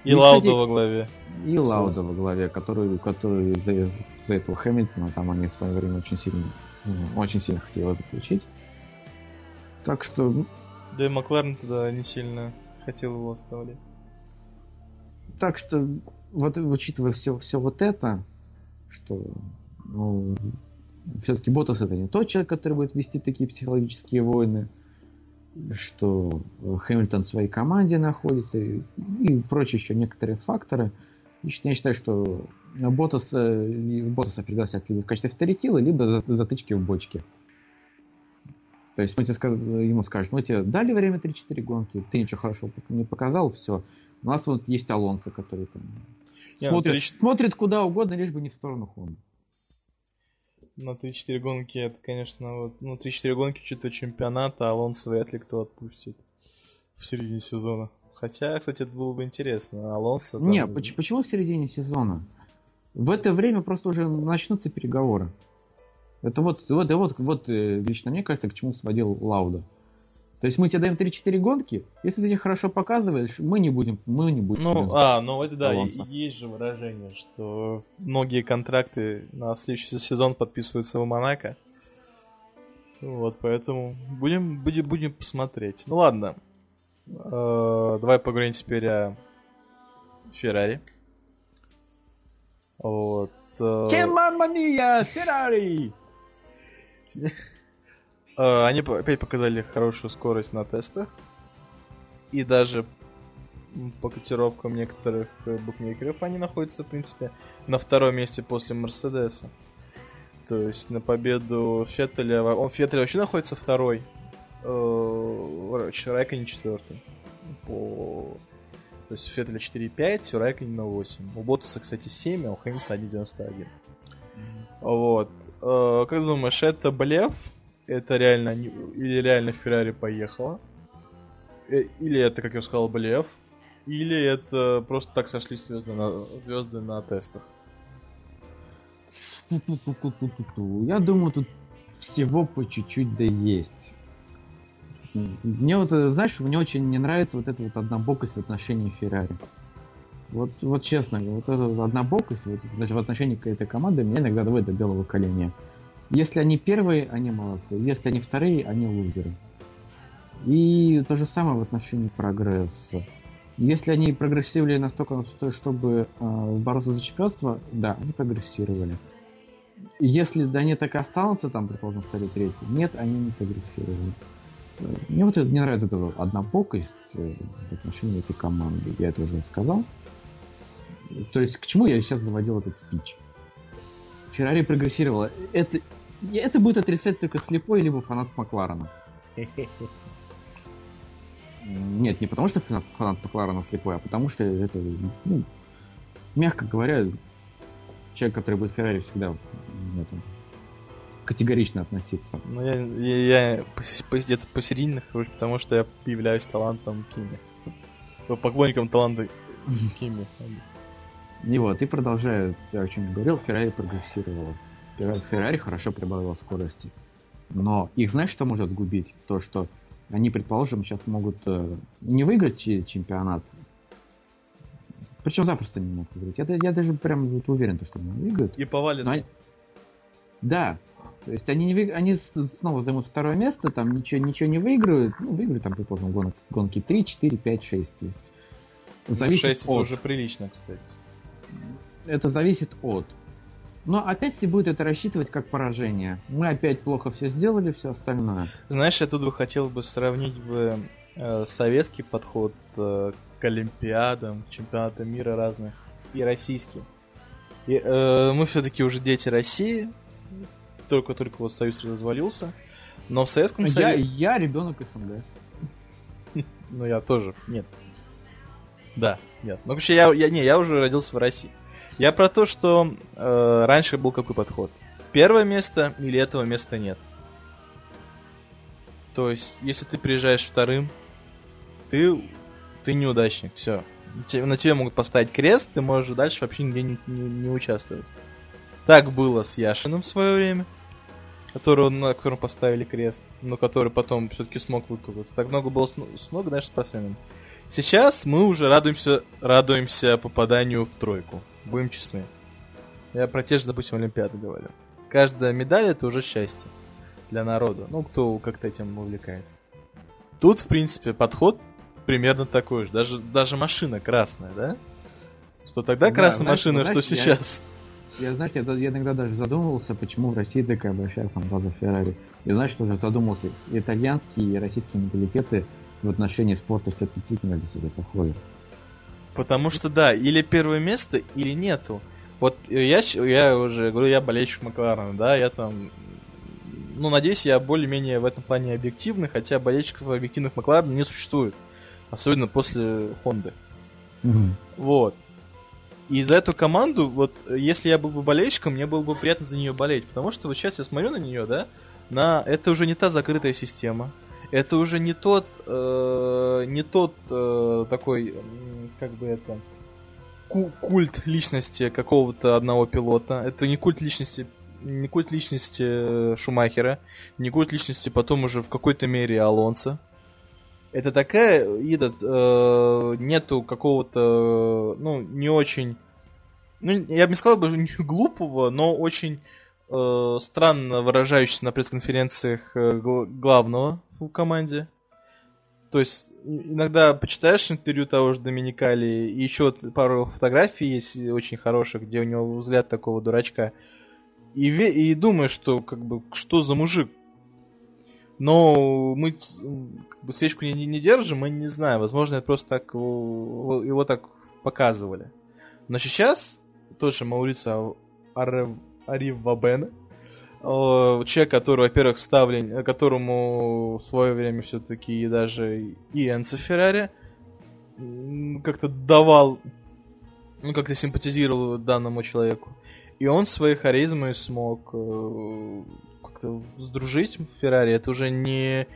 и Лауда во главе. И Лауда во главе, который, который за, за этого Хэмилтона, там они в свое время очень сильно, ну, очень сильно хотели заключить. Так что... Ну, да и Макларен тогда не сильно хотел его оставлять. Так что, вот учитывая все, все вот это, что ну, все-таки Ботас это не тот человек, который будет вести такие психологические войны, что Хэмилтон в своей команде находится и, и прочие еще некоторые факторы. Я считаю, что Ботас, э, Ботаса либо в качестве авторитила, либо затычки в бочке. То есть мы тебе сказ... ему скажут, мы тебе дали время 3-4 гонки, ты ничего хорошего не показал, все. У нас вот есть Алонсо, который там не, ну, смотрит, 3... смотрит куда угодно, лишь бы не в сторону Хонды. На 3-4 гонки это, конечно, вот, ну, 3-4 гонки что-то чемпионата, а Алонсо вряд ли кто отпустит в середине сезона. Хотя, кстати, это было бы интересно. Алонсо... Там... Не, почему в середине сезона? В это время просто уже начнутся переговоры. Это вот, вот, вот, вот э, лично мне кажется, к чему сводил Лауда. То есть мы тебе даем 3-4 гонки, если ты их хорошо показываешь, мы не будем, мы не будем. Ну, а, ну это да, баланса. есть же выражение, что многие контракты на следующий сезон подписываются в Монако. Вот, поэтому будем, будем, будем посмотреть. Ну ладно, э, давай поговорим теперь о Феррари. Вот. Э... Чем мания, Феррари! Э, они опять показали хорошую скорость на тестах. И даже по котировкам некоторых э, букмекеров они находятся, в принципе, на втором месте после Мерседеса. То есть на победу Феттеля... Он Феттель вообще находится второй. Э, Райка не четвертый. по... То есть у Феттеля 4.5, у Райконина 8. У Ботаса, кстати, 7, а у Хэмилтона 1.91. Вот. Э, как думаешь, это блеф? Это реально... Или реально Феррари поехала? Э, или это, как я сказал, блеф? Или это просто так сошли звезды на, звезды на тестах? Я думаю, тут всего по чуть-чуть да есть. Мне вот, знаешь, мне очень не нравится вот эта вот однобокость в отношении Феррари. Вот, вот честно, вот эта однобокость вот, в отношении к этой команде меня иногда доводит до белого коленя. Если они первые, они молодцы. Если они вторые, они лузеры. И то же самое в отношении прогресса. Если они прогрессировали настолько, чтобы э, бороться за чемпионство, да, они прогрессировали. Если да, они так и останутся, там, предположим, второй, третий, нет, они не прогрессировали. Мне вот это, не нравится эта однобокость э, в отношении этой команды. Я это уже сказал. То есть, к чему я сейчас заводил этот спич? Феррари прогрессировала. Это, это будет отрицать только слепой, либо фанат Макларена. Нет, не потому что фанат, фанат Макларена слепой, а потому что это, ну, мягко говоря, человек, который будет Феррари, всегда это, категорично относиться. Ну, я, я, я где-то посередине нахожусь, потому что я являюсь талантом Кими. Поклонником таланта Кими. И вот, и продолжаю, я о чем говорил, Феррари прогрессировала. Феррари хорошо прибавила скорости. Но их знаешь, что может губить? То, что они, предположим, сейчас могут э, не выиграть чемпионат. Причем запросто не могут выиграть. Я, я даже прям вот уверен, что они выиграют. И повалятся. Но... Да. То есть они, не вы... они снова займут второе место, там ничего, ничего не выиграют. Ну, выиграют там, предположим, гонок, гонки 3, 4, 5, 6. Зависит 6 от... это уже прилично, кстати. Это зависит от но опять все будет это рассчитывать как поражение. Мы опять плохо все сделали, все остальное. Знаешь, я тут бы хотел бы сравнить бы э, советский подход э, к Олимпиадам, чемпионатам мира разных и российский. И, э, мы все-таки уже дети России, только-только вот Союз развалился. Но в Советском Союзе... Я, я ребенок СНГ. Ну, я тоже. Нет. Да, нет. Ну, вообще, я, я, не, я уже родился в России. Я про то, что э, раньше был какой подход. Первое место или этого места нет. То есть, если ты приезжаешь вторым, ты, ты неудачник, все. На тебе могут поставить крест, ты можешь дальше вообще нигде не, не, не участвовать. Так было с Яшиным в свое время, которого, на котором поставили крест, но который потом все-таки смог выкупить. Так много было с, с много дальше спортсменами. Сейчас мы уже радуемся, радуемся попаданию в тройку. Будем честны. Я про те же, допустим, Олимпиады говорю. Каждая медаль это уже счастье для народа. Ну, кто как-то этим увлекается. Тут, в принципе, подход примерно такой же. Даже, даже машина красная, да? Что тогда да, красная знаешь, машина, знаешь, что сейчас. Я, я знаете, я, я иногда даже задумывался, почему в России такая большая фанбаза Феррари. И знаешь, что же задумался? Итальянские и российские менталитеты в отношении спорта все-таки действительно действительно похожи. Потому что да, или первое место, или нету. Вот я, я уже говорю, я болельщик Макларена, да, я там... Ну, надеюсь, я более-менее в этом плане объективный, хотя болельщиков объективных Макларена не существует. Особенно после Хонды. Mm-hmm. Вот. И за эту команду, вот, если я был бы болельщиком, мне было бы приятно за нее болеть. Потому что вот сейчас я смотрю на нее, да, на... это уже не та закрытая система это уже не тот, э, не тот э, такой, как бы это, культ личности какого-то одного пилота. Это не культ личности, не культ личности э, Шумахера, не культ личности потом уже в какой-то мере Алонса. Это такая, этот, э, нету какого-то, ну, не очень, ну, я бы не сказал бы не глупого, но очень э, странно выражающийся на пресс-конференциях э, главного в команде. То есть иногда почитаешь интервью того же Доминикали, и еще пару фотографий есть очень хороших, где у него взгляд такого дурачка. И, и думаешь, что как бы что за мужик. Но мы как бы, свечку не, не держим, мы не знаем. Возможно, это просто так его, его так показывали. Но сейчас тот же Маурица Аривабена человек, который, во-первых, ставлен, которому в свое время все-таки даже и Энцо Феррари как-то давал, ну, как-то симпатизировал данному человеку. И он своей харизмой смог э, как-то сдружить Феррари. Это уже не,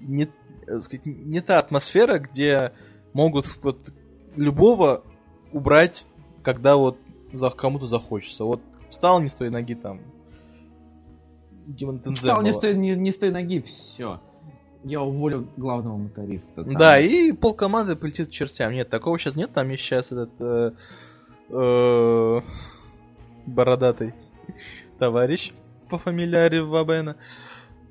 не, э, сказать, не та атмосфера, где могут вот любого убрать, когда вот за кому-то захочется. Вот встал не с той ноги там. Димон Встал не с той, не, не с той ноги, все. Я уволю главного моториста. Там. Да, и пол команды полетит к чертям. Нет, такого сейчас нет. Там есть сейчас этот э, э, бородатый товарищ по фамилии Вабена,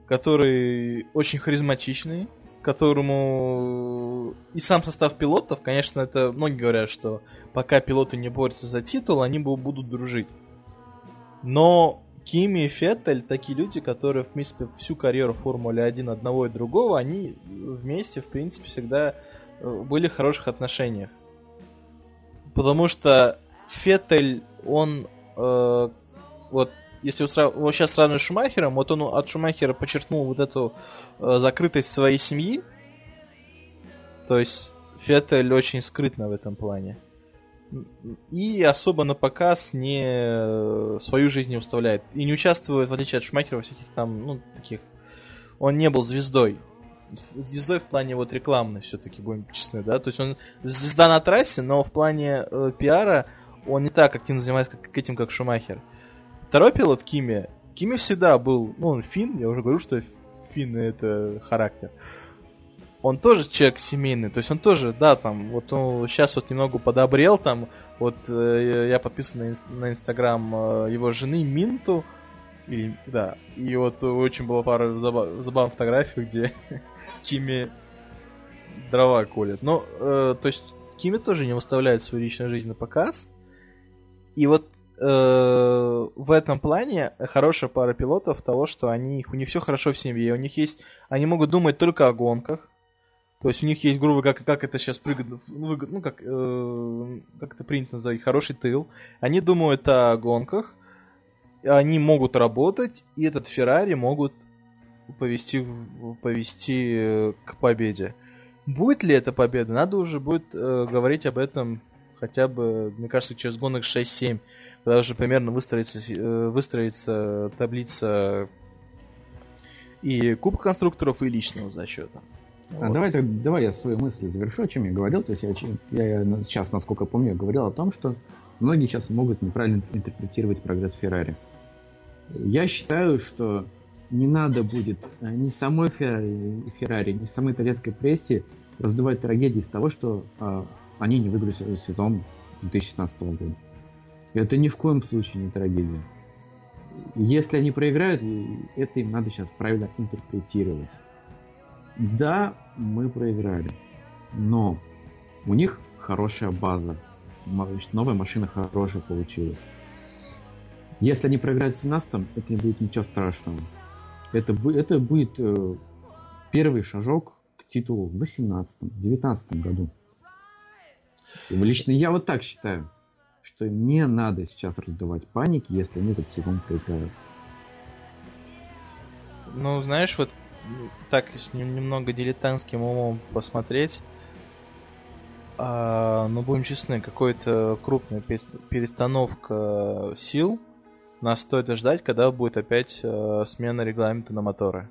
который очень харизматичный, которому и сам состав пилотов, конечно, это многие говорят, что пока пилоты не борются за титул, они будут дружить. Но Кими и Феттель такие люди, которые, в принципе, всю карьеру Формулы 1 одного и другого, они вместе, в принципе, всегда э, были в хороших отношениях. Потому что Феттель, он э, вот если вот сейчас сравнивать с Шумахером, вот он от Шумахера подчеркнул вот эту э, закрытость своей семьи. То есть Феттель очень скрытно в этом плане. И особо на показ не э, свою жизнь не уставляет. И не участвует, в отличие от Шумахера, во всяких там, ну, таких... Он не был звездой. Звездой в плане вот рекламной все-таки, будем честны, да? То есть он звезда на трассе, но в плане э, пиара он не так активно занимается как, этим, как Шумахер. Второй пилот Кими, Кими всегда был, ну, он фин, я уже говорю, что финны это характер. Он тоже человек семейный, то есть он тоже, да, там, вот он сейчас вот немного подобрел, там, вот э, я подписан на, инстаграм э, его жены Минту, и, да, и вот очень была пара забав, забавных фотографий, где Кими дрова колет. Но, э, то есть, Кими тоже не выставляет свою личную жизнь на показ. И вот Э, в этом плане хорошая пара пилотов того, что они, у них все хорошо в семье, у них есть, они могут думать только о гонках, то есть у них есть, грубо как, как это сейчас прыгает, ну, ну как, э, как это принято называть, хороший тыл. Они думают о гонках, они могут работать, и этот Феррари могут повести, повести э, к победе. Будет ли это победа? Надо уже будет э, говорить об этом хотя бы, мне кажется, через гонок 6-7 когда уже примерно выстроится, э, выстроится таблица и куб конструкторов, и личного зачета. А вот. давай, давай я свою мысль завершу, о чем я говорил. То есть я, я, я сейчас, насколько помню, говорил о том, что многие сейчас могут неправильно интерпретировать прогресс Феррари. Я считаю, что не надо будет э, ни самой Феррари, Феррари ни самой итальянской прессе раздувать трагедии из того, что а, они не выиграли сезон 2016 года. Это ни в коем случае не трагедия. Если они проиграют, это им надо сейчас правильно интерпретировать. Да, мы проиграли, но у них хорошая база. Новая машина хорошая получилась. Если они проиграют в 17 это не будет ничего страшного. Это, это будет э, первый шажок к титулу в 18-19 году. И лично я вот так считаю что не надо сейчас раздавать паники, если они этот сезон проиграют. Ну, знаешь, вот так, с ним немного дилетантским умом посмотреть, а, ну, будем честны, какая-то крупная перестановка сил нас стоит ждать, когда будет опять э, смена регламента на моторы.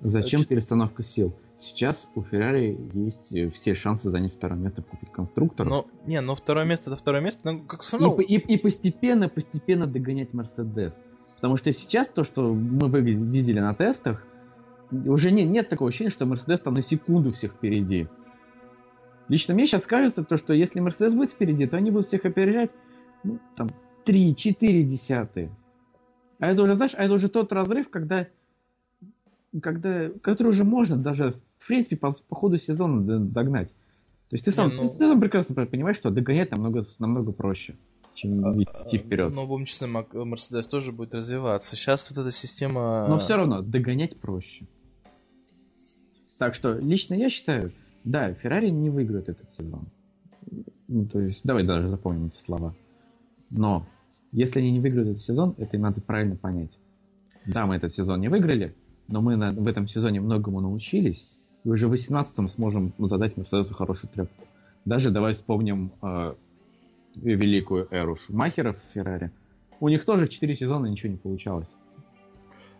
Зачем перестановка сил? Сейчас у Феррари есть э, все шансы занять второе место в Кубке конструкторов. Ну, не, ну второе место это второе место, ну как равно... И, и, и постепенно, постепенно догонять Мерседес. Потому что сейчас то, что мы видели на тестах, уже не, нет такого ощущения, что Мерседес там на секунду всех впереди. Лично мне сейчас кажется, то, что если Мерседес будет впереди, то они будут всех опережать, ну, там, 3-4 десятые. А это уже, знаешь, а это уже тот разрыв, когда, когда, который уже можно даже принципе, по, по ходу сезона догнать. То есть ты сам, не, ну... ты, ты сам прекрасно понимаешь, что догонять намного, намного проще, чем а, идти вперед. Но, будем честны, Мерседес тоже будет развиваться. Сейчас вот эта система... Но все равно, догонять проще. Так что, лично я считаю, да, Феррари не выиграет этот сезон. Ну, то есть, давай даже запомним эти слова. Но, если они не выиграют этот сезон, это им надо правильно понять. Да, мы этот сезон не выиграли, но мы на, в этом сезоне многому научились, и уже в 18 сможем задать Мерседесу хорошую трепку. Даже давай вспомним э, великую эру Шумахеров в Феррари. У них тоже 4 сезона ничего не получалось.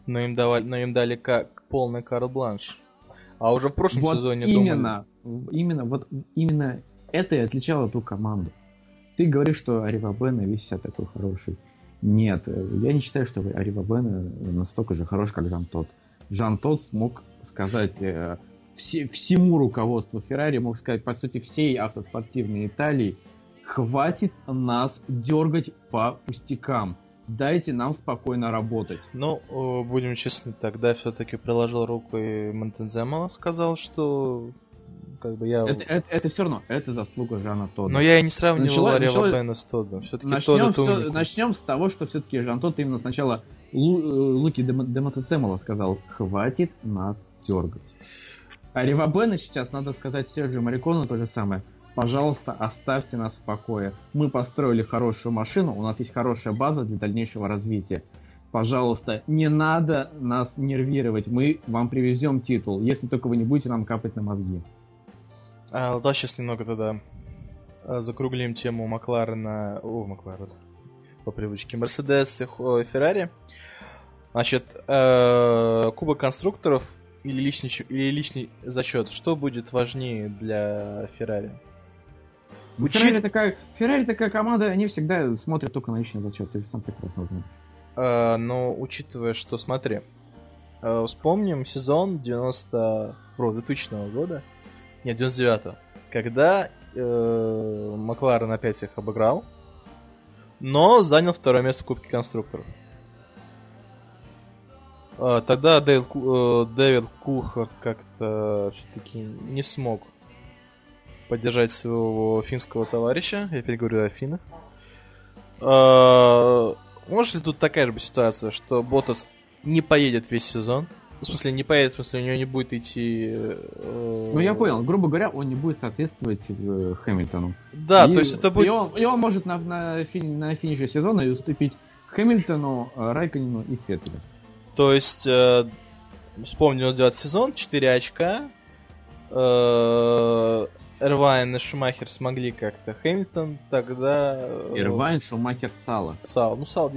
Но им, давали, но им дали как полный карл-бланш. А уже в прошлом вот сезоне именно, думали... именно, вот именно это и отличало ту команду. Ты говоришь, что Арива Бена весь себя такой хороший. Нет, я не считаю, что Арива Бена настолько же хорош, как Жан Тот. Жан Тот смог сказать э, все, всему руководству Феррари, мог сказать, по сути, всей автоспортивной Италии, хватит нас дергать по пустякам дайте нам спокойно работать. Ну, будем честны, тогда все-таки приложил руку и Монтензема сказал, что как бы я... Это, это, это все равно, это заслуга Жана Тодда. Но я и не сравнивал Арева Бена с Тоддом. Все-таки начнем, все, начнем с того, что все-таки Жан Тодд именно сначала Лу, э, Луки Демотецемола сказал, хватит нас дергать. А Бена сейчас, надо сказать Серджио Марикону то же самое пожалуйста, оставьте нас в покое. Мы построили хорошую машину, у нас есть хорошая база для дальнейшего развития. Пожалуйста, не надо нас нервировать, мы вам привезем титул, если только вы не будете нам капать на мозги. А, да, сейчас немного тогда а, закруглим тему Макларена, о, Макларена, по привычке, Мерседес и Феррари. Значит, э, Кубок конструкторов или личный, или личный зачет, что будет важнее для Феррари? Учит... Феррари, такая, Феррари такая команда, они всегда смотрят только на личный зачет, ты сам прекрасно знаешь. А, но учитывая, что, смотри, э, вспомним сезон 90 про 2000 года, нет, 99-го, когда э, Макларен опять их обыграл, но занял второе место в Кубке конструкторов. Э, тогда Дэвид, э, Дэвид Кулхард как-то все-таки не смог поддержать своего финского товарища. Я опять говорю о финнах. А, может ли тут такая же ситуация, что Ботас не поедет весь сезон? В смысле, не поедет, в смысле, у него не будет идти... Э, ну, я понял. Грубо говоря, он не будет соответствовать э, Хэмилтону. Да, и, то есть это будет... И он, и он может на, на, фини, на финише сезона и уступить Хэмилтону, э, Райконину и Феттелю. То есть, э, вспомнил 99 сезон, 4 очка, э, Эрвайн и Шумахер смогли как-то. Хэмилтон тогда... Э, Эрвайн, Шумахер, Сала. Сала. Ну, Сала,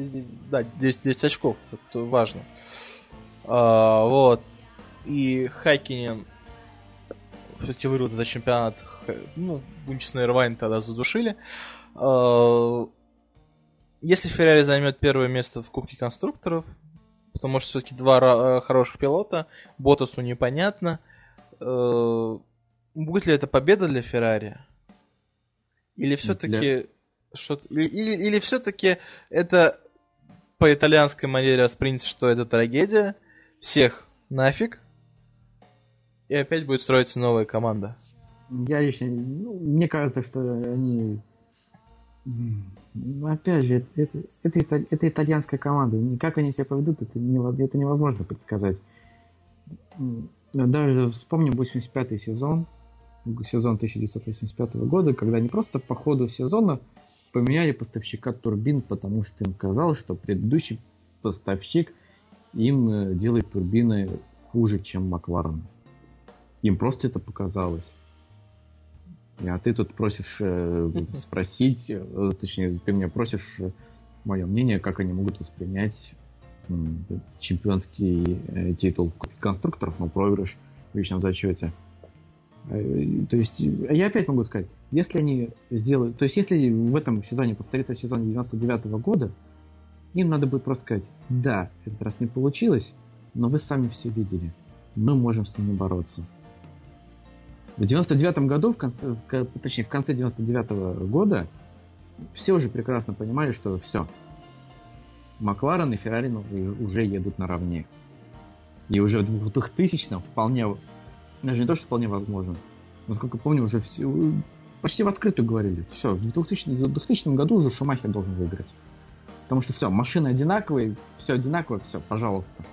да, 10, 10 очков. Это важно. А, вот. И Хайкинен все-таки выиграл этот чемпионат. Ну, будем честны, Эрвайн тогда задушили. А, если Феррари займет первое место в Кубке конструкторов, потому что все-таки два э, хороших пилота, Ботасу непонятно, э, Будет ли это победа для Феррари? Или все-таки для... что или, или, или все-таки это по итальянской манере воспринято, что это трагедия, всех нафиг, и опять будет строиться новая команда. Я лично, ну, мне кажется, что они, опять же, это, это, это, это итальянская команда, как они себя поведут, это, не, это невозможно предсказать. Даже вспомним 85-й сезон, сезон 1985 года, когда они просто по ходу сезона поменяли поставщика турбин, потому что им казалось, что предыдущий поставщик им э, делает турбины хуже, чем Макларен. Им просто это показалось. А ты тут просишь э, спросить, э, точнее, ты меня просишь э, мое мнение, как они могут воспринять э, чемпионский э, титул конструкторов, но проигрыш в личном зачете. Э, то есть, я опять могу сказать, если они сделают, то есть, если в этом сезоне повторится сезон 99 -го года, им надо будет просто сказать, да, этот раз не получилось, но вы сами все видели, мы можем с ними бороться. В 99 году, в конце, точнее, в конце 99 -го года, все уже прекрасно понимали, что все, Макларен и Феррари уже едут наравне. И уже в 2000-м вполне даже не то, что вполне возможно. Насколько помню, уже все, почти в открытую говорили. Все, в 2000, в 2000 году уже Шумахер должен выиграть. Потому что все, машины одинаковые, все одинаково, все, пожалуйста.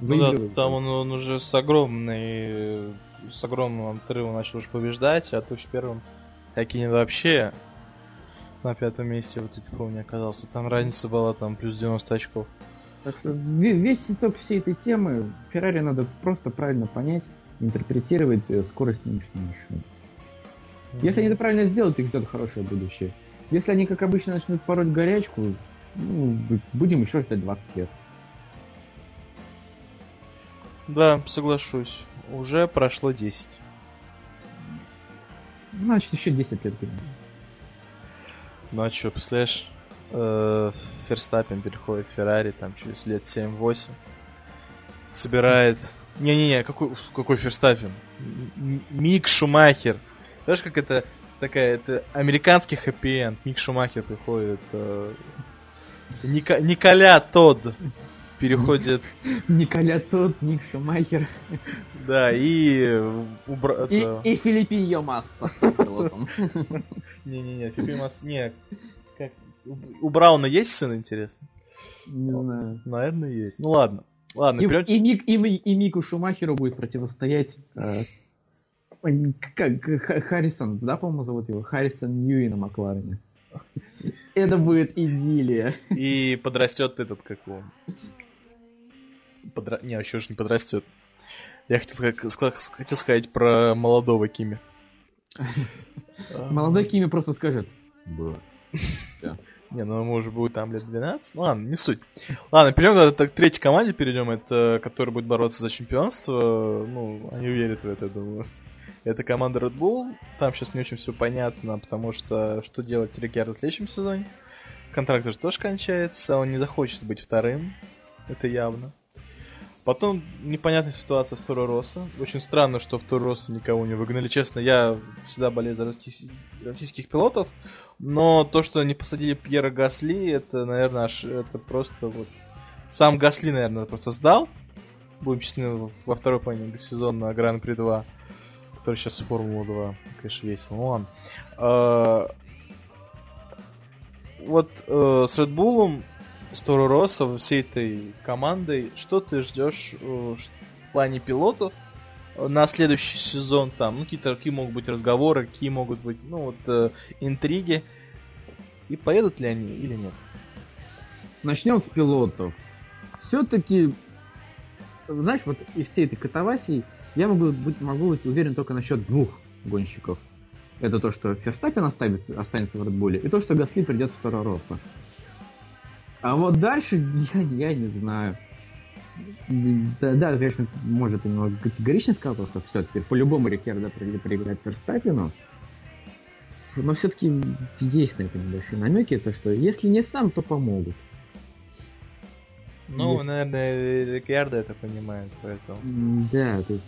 Ну да, там он, он уже с огромной с огромным отрывом начал уже побеждать, а то в первом какие вообще на пятом месте, вот тут помню, оказался. Там разница была там плюс 90 очков. Так что весь итог всей этой темы Феррари надо просто правильно понять интерпретировать э, скорость нынешней машины. Если они это правильно сделают, их ждет хорошее будущее. Если они, как обычно, начнут пороть горячку, ну, будем еще ждать 20 лет. Да, соглашусь. Уже прошло 10. Значит, еще 10 лет. Ну а что, представляешь, э, Ферстаппин переходит в Феррари там через лет 7-8. Собирает... Не-не-не, какой, какой Ферстаппин? Мик Шумахер. Знаешь, как это такая, это американский хэппи-энд. Мик Шумахер приходит... Э, Ника, Николя Тодд переходит... Николя Тодд, Ник Шумахер. Да, и... Убра... И, и Филиппи Йомасса. Не-не-не, Филиппи Йомасса... Не, как... У Брауна есть сын, интересно? Не знаю. Наверное, есть. Ну ладно. Ладно, и, вперед... и, Мик, и, и Мику Шумахеру будет противостоять э, как, Харрисон, да, по-моему, зовут его? Харрисон Ньюи на Макларене. Это будет идиллия. И подрастет этот, как его... Подра... Не, еще же не подрастет. Я хотел сказать, хотел сказать про молодого Кими. Молодой Кими просто скажет. Было. Не, ну ему уже будет там лет 12. Ну ладно, не суть. Ладно, перейдем к третьей команде перейдем, это которая будет бороться за чемпионство. Ну, они верят в это, я думаю. Это команда Red Bull. Там сейчас не очень все понятно, потому что что делать Рикьярдо в следующем сезоне? Контракт уже тоже кончается, он не захочет быть вторым. Это явно. Потом непонятная ситуация с Торо Росса. Очень странно, что в Торо Росса никого не выгнали. Честно, я всегда болею за российских, российских пилотов. Но то, что они посадили Пьера Гасли, это, наверное, аж, это просто вот... Сам Гасли, наверное, просто сдал. Будем честны, во второй половине сезона Гран-при 2 который сейчас Формула 2. Конечно, весело. Ну ладно. А, вот э, с Red Bull, с Торо всей этой командой, что ты ждешь э, в плане пилотов на следующий сезон там? Ну, какие-то какие могут быть разговоры, какие могут быть, ну, вот, э, интриги. И поедут ли они или нет? Начнем с пилотов. Все-таки, знаешь, вот из всей этой катавасии я могу быть, могу быть уверен только насчет двух гонщиков. Это то, что Ферстаппин останется, останется в Редбуле, и то, что Гасли придет в Торо Росса. А вот дальше я, я не знаю. Да, да, конечно, может, немного категорично сказал, что все, теперь по-любому Рикердо проиграть Ферстаппину. Но все-таки есть на это небольшие намеки, то что если не сам, то помогут. Ну, есть... наверное, Рикердо это понимает, поэтому. Да, то есть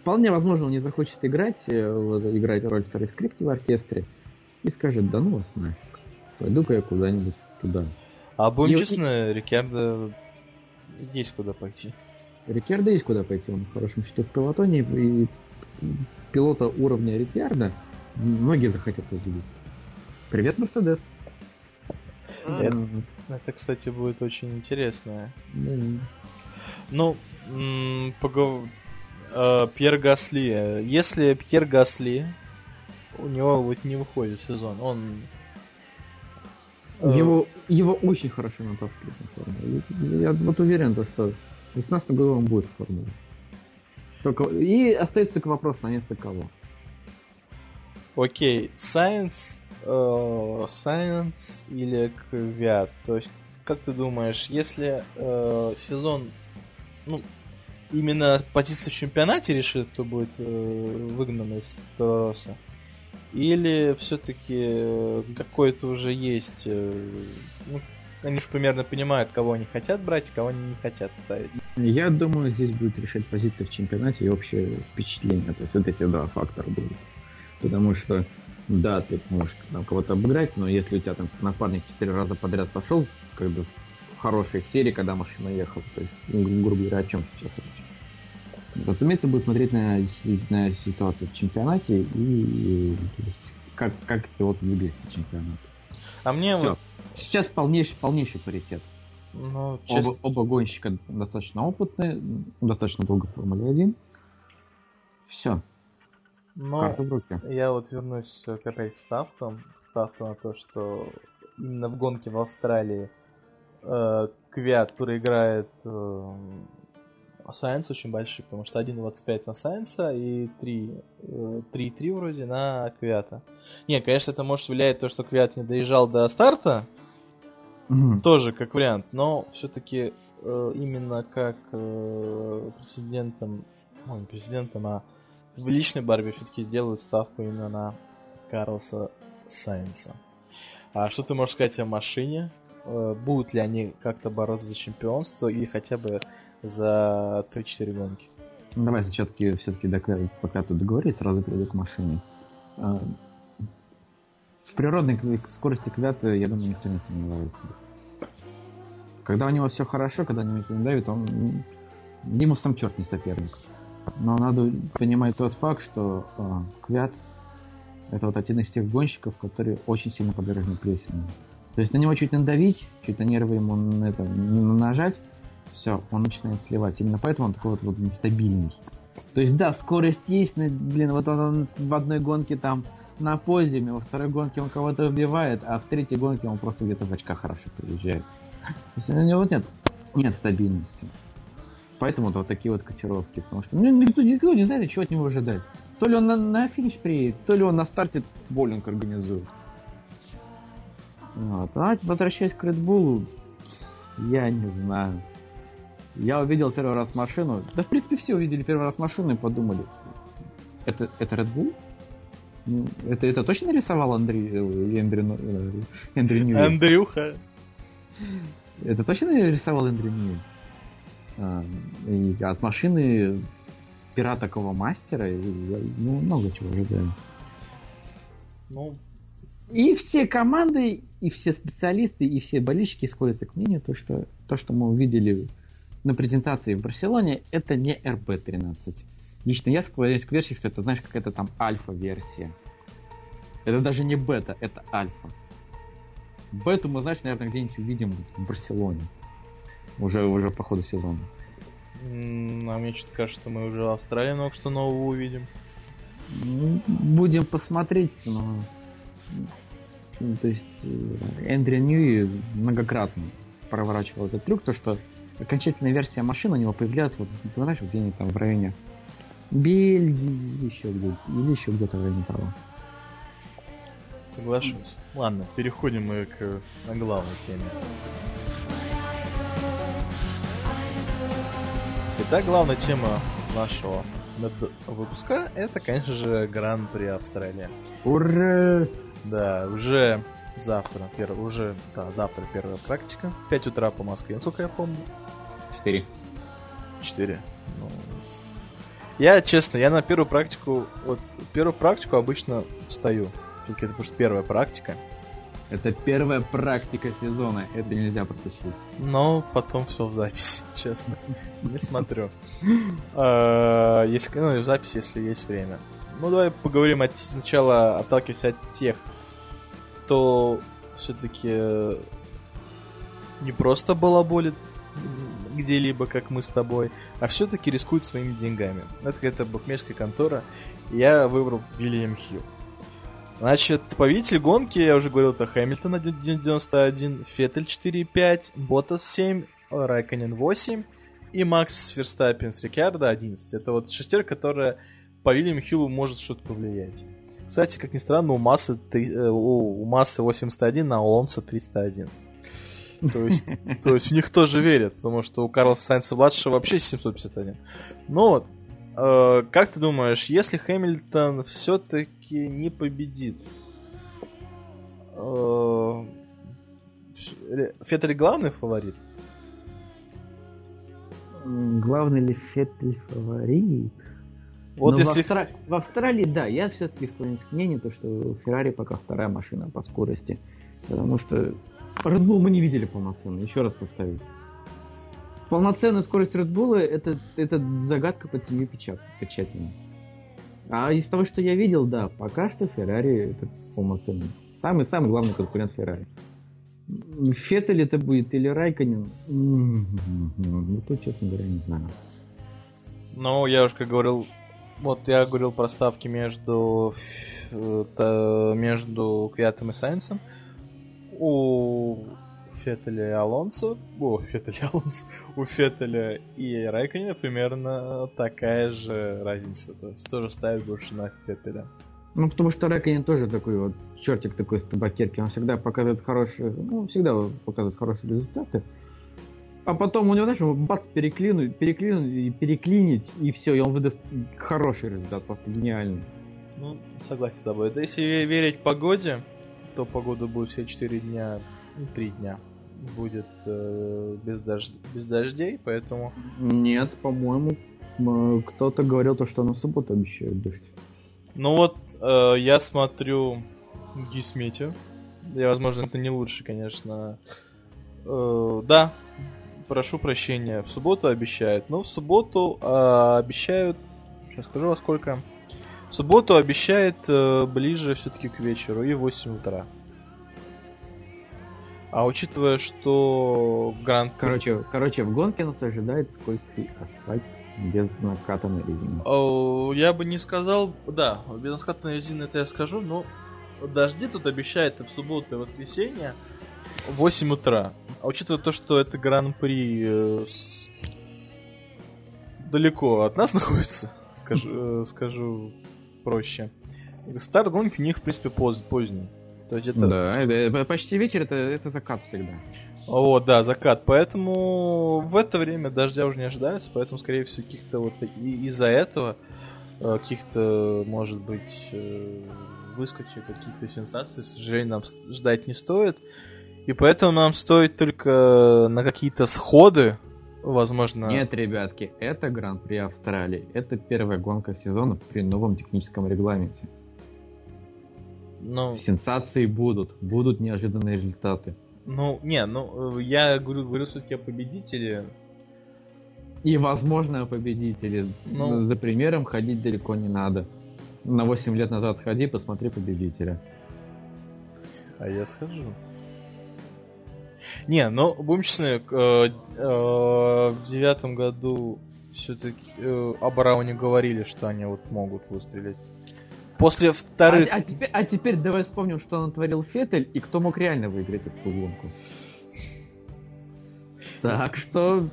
Вполне возможно, он не захочет играть, э, играть роль второй скрипки в оркестре и скажет, да ну вас нафиг, пойду-ка я куда-нибудь туда. А будем и, честны, и... Рикардо есть куда пойти. Рикардо есть куда пойти, он в хорошем счету в пилотоне, и пилота уровня Рикардо многие захотят увидеть. Привет, Мерседес. Это, это, кстати, будет очень интересно. Mm. Ну, погов... Э, Пьер Гасли. Если Пьер Гасли, у него вот не выходит сезон, он... Э, его, его очень хорошо натаскивают на формулу. Я вот уверен, то, что в 2018 году он будет в формуле. Только... И остается только вопрос, на место кого. Окей, Science, э, Science или Квят? То есть, как ты думаешь, если э, сезон, ну, именно позиция в чемпионате решит, кто будет э, выгнан из Стороса? Или все-таки э, какой-то уже есть... Э, ну, они же примерно понимают, кого они хотят брать, кого они не хотят ставить. Я думаю, здесь будет решать позиция в чемпионате и общее впечатление. То есть вот эти два фактора будут. Потому что, да, ты можешь там, кого-то обыграть, но если у тебя там напарник четыре раза подряд сошел, как бы в хорошей серии, когда машина ехала, то есть, ну, грубо говоря, о чем сейчас речь? Разумеется, будет смотреть на, на ситуацию в чемпионате и как, как пилот выглядит чемпионат. А мне вот... Сейчас полнейший, полнейший паритет. Ну, честно... оба, оба гонщика достаточно опытные, достаточно долго в Формуле 1. Все. Но я вот вернусь опять к ставкам. Ставка на то, что именно в гонке в Австралии э, Квят проиграет э, Science очень большие, потому что 1.25 на Science и 3, 3.3 вроде на Квята. Не, конечно, это может влиять то, что Квят не доезжал до старта, mm-hmm. тоже как вариант, но все-таки э, именно как э, президентом, ну, не президентом, а в личной борьбе все-таки сделают ставку именно на Карлса Сайнса. А что ты можешь сказать о машине? Э, будут ли они как-то бороться за чемпионство или хотя бы за 3-4 гонки? Ну, давай все-таки, все-таки пока тут договорились, сразу перейду к машине. А, в природной скорости Квята, я думаю, никто не сомневается. Когда у него все хорошо, когда он не давит, он... Ему сам черт не соперник. Но надо понимать тот факт, что э, Квят это вот один из тех гонщиков, которые очень сильно подвержены прессингу. То есть на него чуть надавить, чуть на нервы ему это нажать, все, он начинает сливать. Именно поэтому он такой вот, вот нестабильный. То есть, да, скорость есть, но, блин, вот он, он в одной гонке там на подиуме, во второй гонке он кого-то убивает, а в третьей гонке он просто где-то в очках хорошо приезжает. То есть у него нет, нет стабильности. Поэтому вот такие вот котировки. Потому что ну, никто, никто не знает, чего от него ожидать. То ли он на, на финиш приедет, то ли он на старте боулинг организует. Вот. А возвращаясь к Bull, я не знаю. Я увидел первый раз машину. Да, в принципе, все увидели первый раз машину и подумали. Это, это Red Bull? Ну, это, это точно нарисовал Андрей, э, Эндрю, э, Эндрю Ньюи? Андрюха. Это точно нарисовал Эндрю Ньюи? А, и от машины пера такого мастера, и ну, много чего ожидаю. Ну, и все команды, и все специалисты, и все болельщики сходятся к мнению, то, что то, что мы увидели на презентации в Барселоне, это не RB13. Лично я склоняюсь к версии, что это, знаешь, какая-то там альфа-версия. Это даже не бета, это альфа. Бету мы, знаешь, наверное, где-нибудь увидим в Барселоне. Уже, уже по ходу сезона. А мне что-то кажется, что мы уже в Австралии много что нового увидим. Будем посмотреть, но... То есть э, Эндрю Ньюи многократно проворачивал этот трюк, то что окончательная версия машины у него появляется, вот, ты знаешь, где-нибудь там в районе Бельгии, еще где или еще где-то в районе того. Соглашусь. Ладно, переходим мы к главной теме. Итак, главная тема нашего выпуска это, конечно же, Гран-при Австралия. Ура! Да, уже завтра, пер... уже, да, завтра первая практика. 5 утра по Москве, насколько я помню. 4. 4. Ну, я, честно, я на первую практику, вот, первую практику обычно встаю. Все-таки это потому что первая практика. Это первая практика сезона, это нельзя пропустить. Но потом все в записи, честно. Не смотрю. А, если, ну, в записи, если есть время. Ну, давай поговорим от, сначала, отталкиваясь от тех, кто все-таки не просто балаболит где-либо, как мы с тобой, а все-таки рискует своими деньгами. Это какая-то букмекерская контора. Я выбрал Вильям Хилл. Значит, победитель гонки, я уже говорил, это Хэмилтон 1.91, Феттель 4.5, Ботас 7, Райконен 8 и Макс Ферстаппин с Рикардо 11. Это вот шестерка, которая по Вильяму Хиллу может что-то повлиять. Кстати, как ни странно, у Массы, 3, э, у, у Массы 81, а у Лонса 301. То есть, то есть в них тоже верят, потому что у Карлса Сайнца младшего вообще 751. Ну вот, Э, как ты думаешь, если Хэмилтон все-таки не победит, э, Феттель главный фаворит? Главный ли Феттель фаворит? Вот Но если... в, Австра... в Австралии, да, я все-таки склоняюсь к мнению, то, что Феррари пока вторая машина по скорости. Потому что Red Bull мы не видели полноценно, еще раз повторюсь полноценная скорость Red Bull это, это загадка под семью печатями. А из того, что я видел, да, пока что Феррари это полноценный. Самый-самый главный конкурент Феррари. Феттель это будет или Райконин? Ну, то, честно говоря, не знаю. Ну, я уже как говорил, вот я говорил про ставки между, между Квиатом и Сайнсом. У Феттеля и Алонсо, о, Феттеля и Алонсо, у Феттеля и Райконина примерно такая же разница. То есть тоже ставит больше на Феттеля. Ну, потому что Рэконин тоже такой вот чертик такой с табакерки. Он всегда показывает хорошие, ну, всегда показывает хорошие результаты. А потом у него, знаешь, бац, переклинуть, переклинуть и переклинить, и все, и он выдаст хороший результат, просто гениальный. Ну, согласен с тобой. Да если верить погоде, то погода будет все 4 дня, ну, 3 дня будет э, без, дож... без дождей, поэтому... Нет, по-моему, кто-то говорил то, что на субботу обещают дождь. Ну вот, э, я смотрю Гисмети. Я, возможно, это не лучше, конечно. Э, да, прошу прощения. В субботу обещают. Но в субботу э, обещают... Сейчас скажу во сколько. В субботу обещает э, ближе все-таки к вечеру и 8 утра. А учитывая, что Гранд... Короче, короче, в гонке нас ожидает скользкий асфальт без накатанной резины. О, я бы не сказал... Да, без накатанной резины это я скажу, но дожди тут обещают в субботу и воскресенье в 8 утра. А учитывая то, что это Гран-при э, с... далеко от нас находится, скажу, э, скажу проще. Старт гонки у них, в принципе, поз, поздний. То есть это... Да, это, почти вечер, это, это закат всегда. Вот, да, закат. Поэтому в это время дождя уже не ожидается, поэтому, скорее всего, каких-то вот и, из-за этого э, каких-то, может быть, выскочек, каких-то сенсаций, к сожалению, нам ждать не стоит. И поэтому нам стоит только на какие-то сходы, возможно... Нет, ребятки, это Гран-при Австралии. Это первая гонка сезона при новом техническом регламенте. Ну... Сенсации будут, будут неожиданные результаты. Ну, не, ну, я говорю, говорю все-таки о победителе. И, возможно, о победителе. Ну... За примером ходить далеко не надо. На 8 лет назад сходи, посмотри победителя. А я схожу. Не, ну, будем честны, э, э, в девятом году все-таки э, о Брауне говорили, что они вот могут выстрелить. После вторых... А, а, теперь, а теперь давай вспомним, что натворил Феттель и кто мог реально выиграть эту гонку. Так что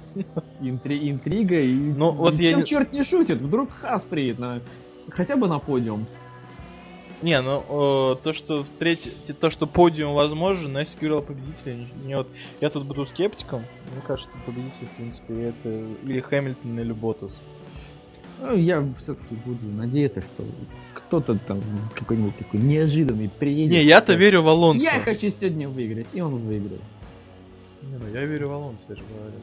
интри интрига и ну, вот я... черт не шутит, вдруг Хас приедет на хотя бы на подиум. Не, ну э, то, что в третий, то, что подиум возможен, но говорил победителя, не, вот, я тут буду скептиком. Мне кажется, что победитель, в принципе, это или Хэмилтон, или Ботас. Ну, я все-таки буду надеяться, что кто-то там какой-нибудь такой неожиданный приедет. Не, я-то верю в Алонсо. Я хочу сегодня выиграть, и он выиграет. Не, ну я верю в Алонсо, я же говорю.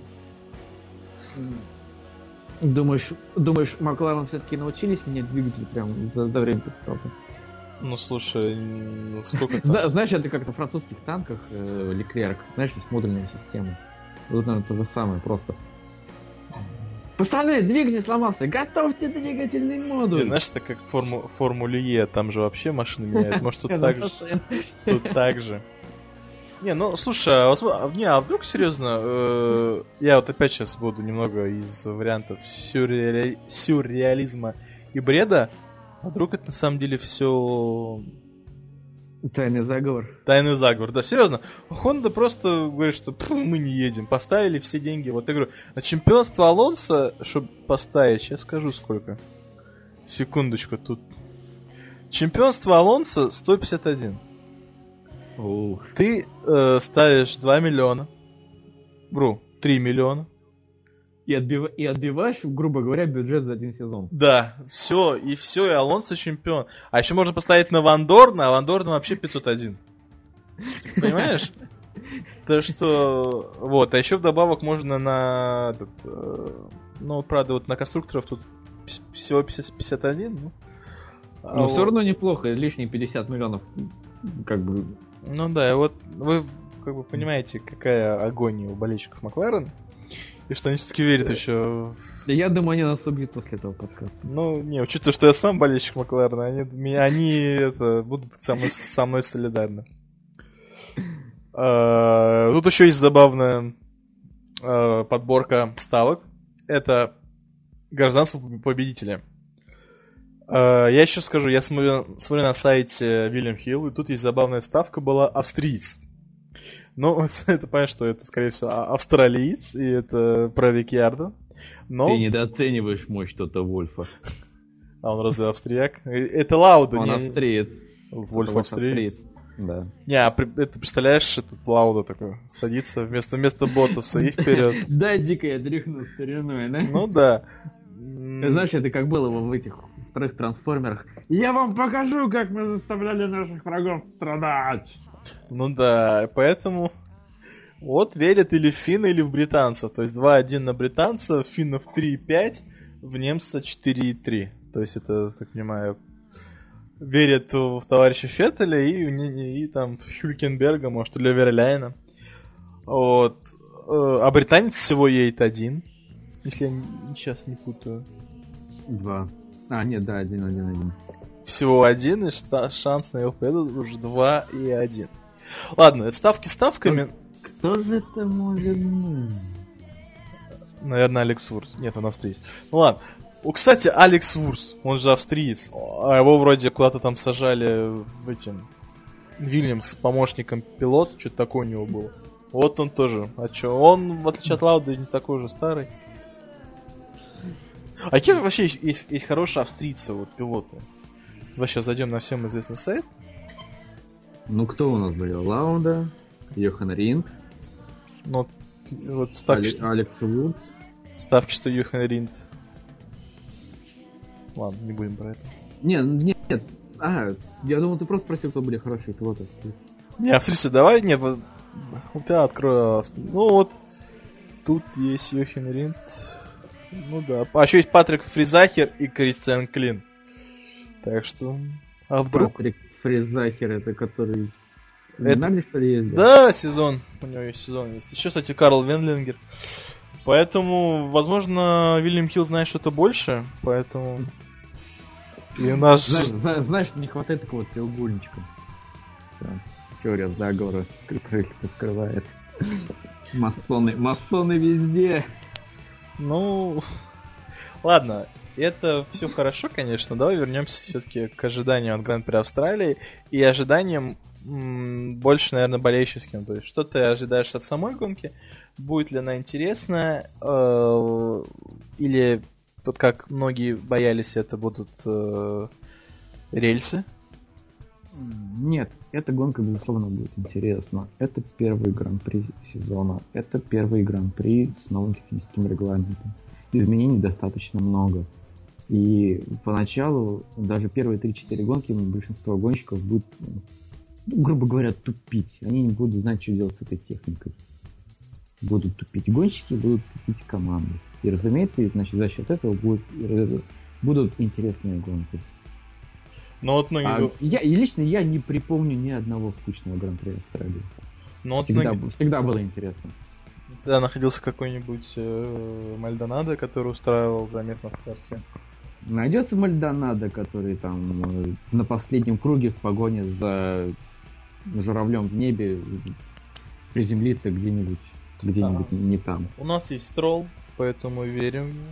Думаешь, думаешь, Макларен все-таки научились менять двигатель прям за, за время подстава? Ну слушай, ну, сколько там? Знаешь, это как на французских танках э, Леклерк, знаешь, есть модульная система. Вот, наверное, то же самое, просто. Пацаны, двигатель сломался, готовьте двигательный модуль. Не, знаешь, это как форму, Формуле Е, там же вообще машины меняют. Может, тут так же? Тут так же. Не, ну слушай, а, а, не, а вдруг серьезно, э, я вот опять сейчас буду немного из вариантов сюрреали... сюрреализма и бреда, а вдруг это на самом деле все Тайный заговор. Тайный заговор, да, серьезно. Хонда просто говорит, что мы не едем. Поставили все деньги. Вот я говорю, на чемпионство Алонса, чтобы поставить, сейчас скажу сколько. Секундочку, тут. Чемпионство Алонса 151. Ух. Ты э, ставишь 2 миллиона. Бру, 3 миллиона. И, отбив... и отбиваешь, грубо говоря, бюджет за один сезон. Да, все, и все, и Алонсо чемпион. А еще можно поставить на Вандорна, а Вандорна вообще 501. Понимаешь? То, что... Вот, а еще вдобавок можно на... Э, ну, правда, вот на конструкторов тут всего 50, 51, ну. А Но все равно неплохо, лишние 50 миллионов, как бы... Ну да, и вот вы как бы понимаете, какая агония у болельщиков Макларен. И что они все-таки верят еще. Я думаю, они нас убьют после этого подкаста. Ну, не, учитывая, что я сам болельщик Макларена, они, они это, будут со мной, со мной солидарны. А, тут еще есть забавная а, подборка ставок. Это гражданство победителя. А, я еще скажу, я смотрю, смотрю на сайте William Hill, и тут есть забавная ставка была австриец. Ну, это понятно, что это, скорее всего, а- австралиец, и это про Рикьярдо. Но... Ты недооцениваешь мощь Тота Вольфа. А он разве австрияк? Э, Это Лауда, Он не... австриец. Вольф австриец. Да. Не, а при- это представляешь, этот Лауда такой садится вместо, вместо Ботуса и вперед. Да, дико я дрыхну стариной, да? Ну да. Ты знаешь, это как было в этих вторых трансформерах. Я вам покажу, как мы заставляли наших врагов страдать. Ну да, поэтому вот верят или в финны, или в британцев. То есть 2-1 на британцев, финнов 3,5, в немца 4,3. То есть это, так понимаю, верят в товарища Феттеля и, и, и там Хюлькенберга, может, или Верляйна. Вот. Э, А британец всего едет один, если я сейчас не путаю. Два. А, нет, да, один, один, один. Всего один, и шанс на его победу уже 2 и 1. Ладно, ставки ставками. Кто же это может быть? Наверное, Алекс Вурс. Нет, он австриец. Ну ладно. О, кстати, Алекс Вурс, он же австриец. А его вроде куда-то там сажали в этим... Вильямс помощником пилота, что-то такое у него было. Вот он тоже. А чё? Он, в отличие от Лауды, не такой уже старый. А какие вообще есть, есть, есть хорошие австрийцы, вот, пилоты? Сейчас зайдем на всем известный сайт. Ну, кто у нас были? Лаунда, Йохан Ринг, Но вот ставки, Али- что, Алекс Вудс. ставки, что Юхан Ринд. Ладно, не будем про это. Не, нет, нет. А, я думал, ты просто спросил, кто были хорошие пилоты. Не, австрийцы, давай, нет, вот, тебя открою Авст- Ну вот, тут есть Йохин Ринд. Ну да. А еще есть Патрик Фризахер и Кристиан Клин. Так что... А вдруг? Патрик Фрезахер, это который... Это- Это... что ли, ездил? Да, сезон. У него есть сезон есть. Еще, кстати, Карл Венлингер. Поэтому, возможно, Вильям Хилл знает что-то больше, поэтому... И у нас... Знаешь, зна- знаешь, не хватает такого треугольничка. Все. Теория заговора, скрывает. Масоны, масоны везде. Ну, ладно, это все хорошо, конечно. Давай вернемся все-таки к ожиданиям от Гран-при Австралии и ожиданиям м, больше, наверное, болельщическим. То есть, что ты ожидаешь от самой гонки? Будет ли она интересна? э, Или, вот как многие боялись, это будут э, рельсы? Нет, эта гонка, безусловно, будет интересна. Это первый гран-при сезона. Это первый гран-при с новым техническим регламентом. Изменений достаточно много. И поначалу, даже первые 3-4 гонки, большинство гонщиков будут, ну, грубо говоря, тупить. Они не будут знать, что делать с этой техникой. Будут тупить гонщики, будут тупить команды. И, разумеется, и, значит, за счет этого будет, э, будут интересные гонки. Но вот многие... А гов- я, и лично я не припомню ни одного скучного гран-при Австралии. но вот Всегда, многие- всегда было интересно. Всегда находился какой-нибудь э, Мальдонадо, который устраивал за место в старте. Найдется Мальдонадо, который там э, на последнем круге в погоне за журавлем в небе приземлится где-нибудь, где-нибудь не там. У нас есть Строл, поэтому верим в него.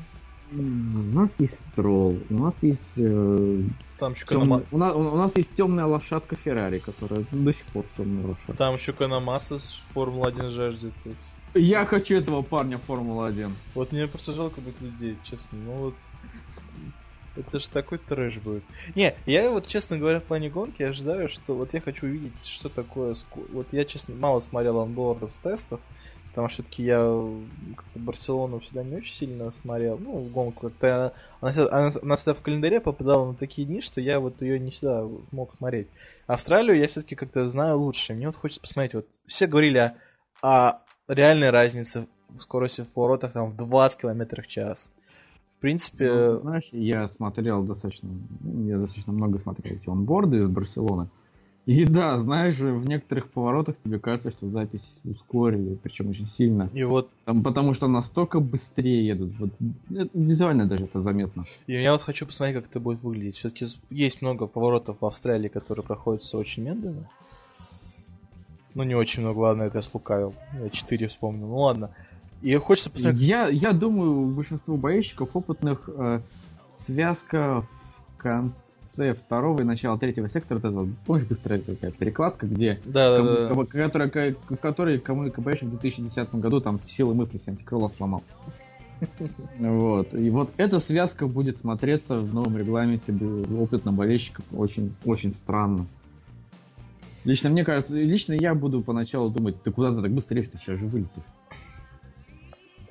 М, У нас есть Строл, у нас есть э, Там еще, Канама... у, нас, у нас есть темная лошадка Феррари, которая до сих пор темная лошадка. Там еще Канамаса с Формула-1 жаждет. Я хочу этого парня Формула-1. Вот мне просто жалко быть людей, честно. Ну вот... Это же такой трэш будет. Не, я вот, честно говоря, в плане гонки ожидаю, что вот я хочу увидеть, что такое... Вот я, честно, мало смотрел анбордов с тестов, потому что все-таки я как-то Барселону всегда не очень сильно смотрел. Ну, в гонку как-то... Она, она- она всегда в календаре попадала на такие дни, что я вот ее не всегда мог смотреть. Австралию я все-таки как-то знаю лучше. Мне вот хочется посмотреть. Вот все говорили о, о реальной разнице в скорости в поворотах там в 20 км в час. В принципе, Ну, знаешь, я смотрел достаточно, ну, я достаточно много смотрел эти онборды из Барселоны. И да, знаешь, в некоторых поворотах тебе кажется, что запись ускорили, причем очень сильно. и вот Там, потому что настолько быстрее едут. Вот, это визуально даже это заметно. и я вот хочу посмотреть, как это будет выглядеть. Все-таки есть много поворотов в Австралии, которые проходятся очень медленно. Ну, не очень много, ладно, это я слукавил. Я 4 вспомнил. Ну ладно. И хочется посмотреть. Я, я думаю, у большинства болельщиков опытных э, связка в конце второго и начало третьего сектора, это, помнишь, быстрая такая перекладка, где Да, кому- да, да. которая, в которой кому КБ в 2010 году там силы мысли антикрыла сломал. Вот. И вот эта связка будет смотреться в новом регламенте опытным болельщикам очень, очень странно. Лично мне кажется, лично я буду поначалу думать, ты куда ты так быстрее, ты сейчас же вылетишь.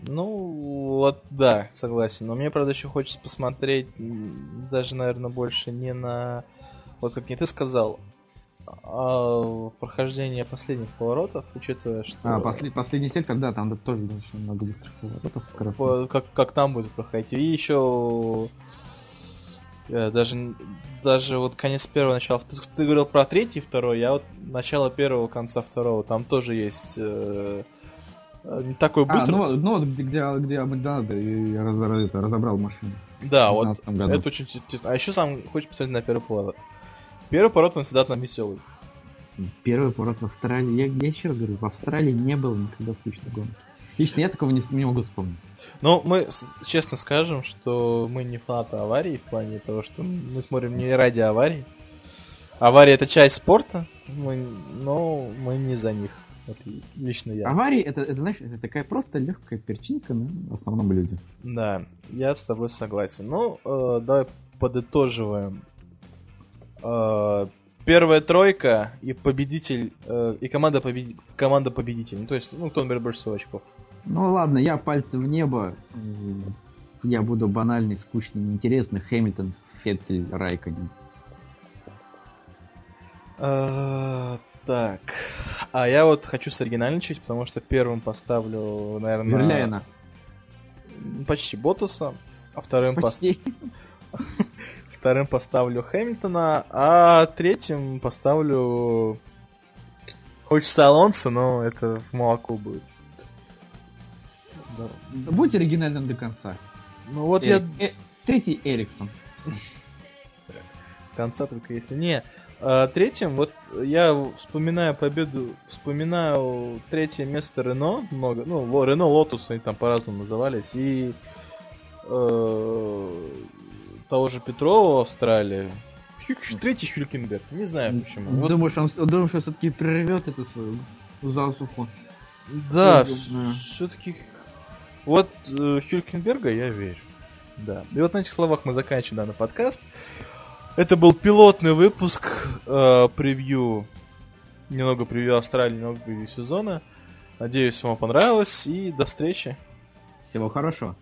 Ну, вот да, согласен. Но мне, правда, еще хочется посмотреть, даже, наверное, больше не на, вот как не ты сказал, а прохождение последних поворотов, учитывая, что... А, после- последний сектор, да, там тоже достаточно много быстрых поворотов скоростных. как, как там будет проходить. И еще э, даже, даже вот конец первого, начало... Ты, ты говорил про третий, второй, я вот начало первого, конца второго, там тоже есть э, не такой А, быстрый. ну, вот- ну вот где, где, Макдональда и я раз- это, разобрал машину. да, вот 2015 году. Это очень интересно. А еще сам хочешь посмотреть на первый поворот. Первый поворот, он всегда там веселый. Первый поворот в Австралии. Я, я еще раз говорю, в Австралии не было никогда скучной гонки. Лично я такого не, не могу вспомнить. Но мы с- честно скажем, что мы не фанаты аварий в плане того, что мы смотрим не ради аварий. Авария это часть спорта, мы, но мы не за них. Вот лично я. Аварии, это, это, знаешь, это такая просто легкая перчинка на основном люди. Да, я с тобой согласен. Ну, э, давай подытоживаем. Э, первая тройка и победитель, э, и команда, победи- команда победитель. Ну, то есть, ну, кто наберет больше всего очков. Ну ладно, я пальцы в небо. Я буду банальный, скучный, неинтересный. Хэмилтон, Феттель, Райконин. Так. А я вот хочу соригинальничать, потому что первым поставлю, наверное... Верляйна. Почти Ботаса, а вторым, Почти. вторым поставлю Хэмилтона, а третьим поставлю... Хочется Алонсо, но это в молоко будет. Да. Будь оригинальным до конца. Ну вот я Эрик- э, Третий Эриксон. с конца только если... Не, а, третьим, вот я вспоминаю победу, вспоминаю третье место Рено, много, ну, Рено, Лотус, они там по-разному назывались, и э, того же Петрова в Австралии, третий Хюлькенберг, не знаю почему. Вот, Думаешь, он, думаешь, он все-таки прорвет эту свою засуху? да, все-таки вот э, Хюлькенберга я верю. Да. И вот на этих словах мы заканчиваем данный подкаст. Это был пилотный выпуск э, превью, немного превью Австралии, немного превью сезона. Надеюсь, вам понравилось и до встречи. Всего хорошего.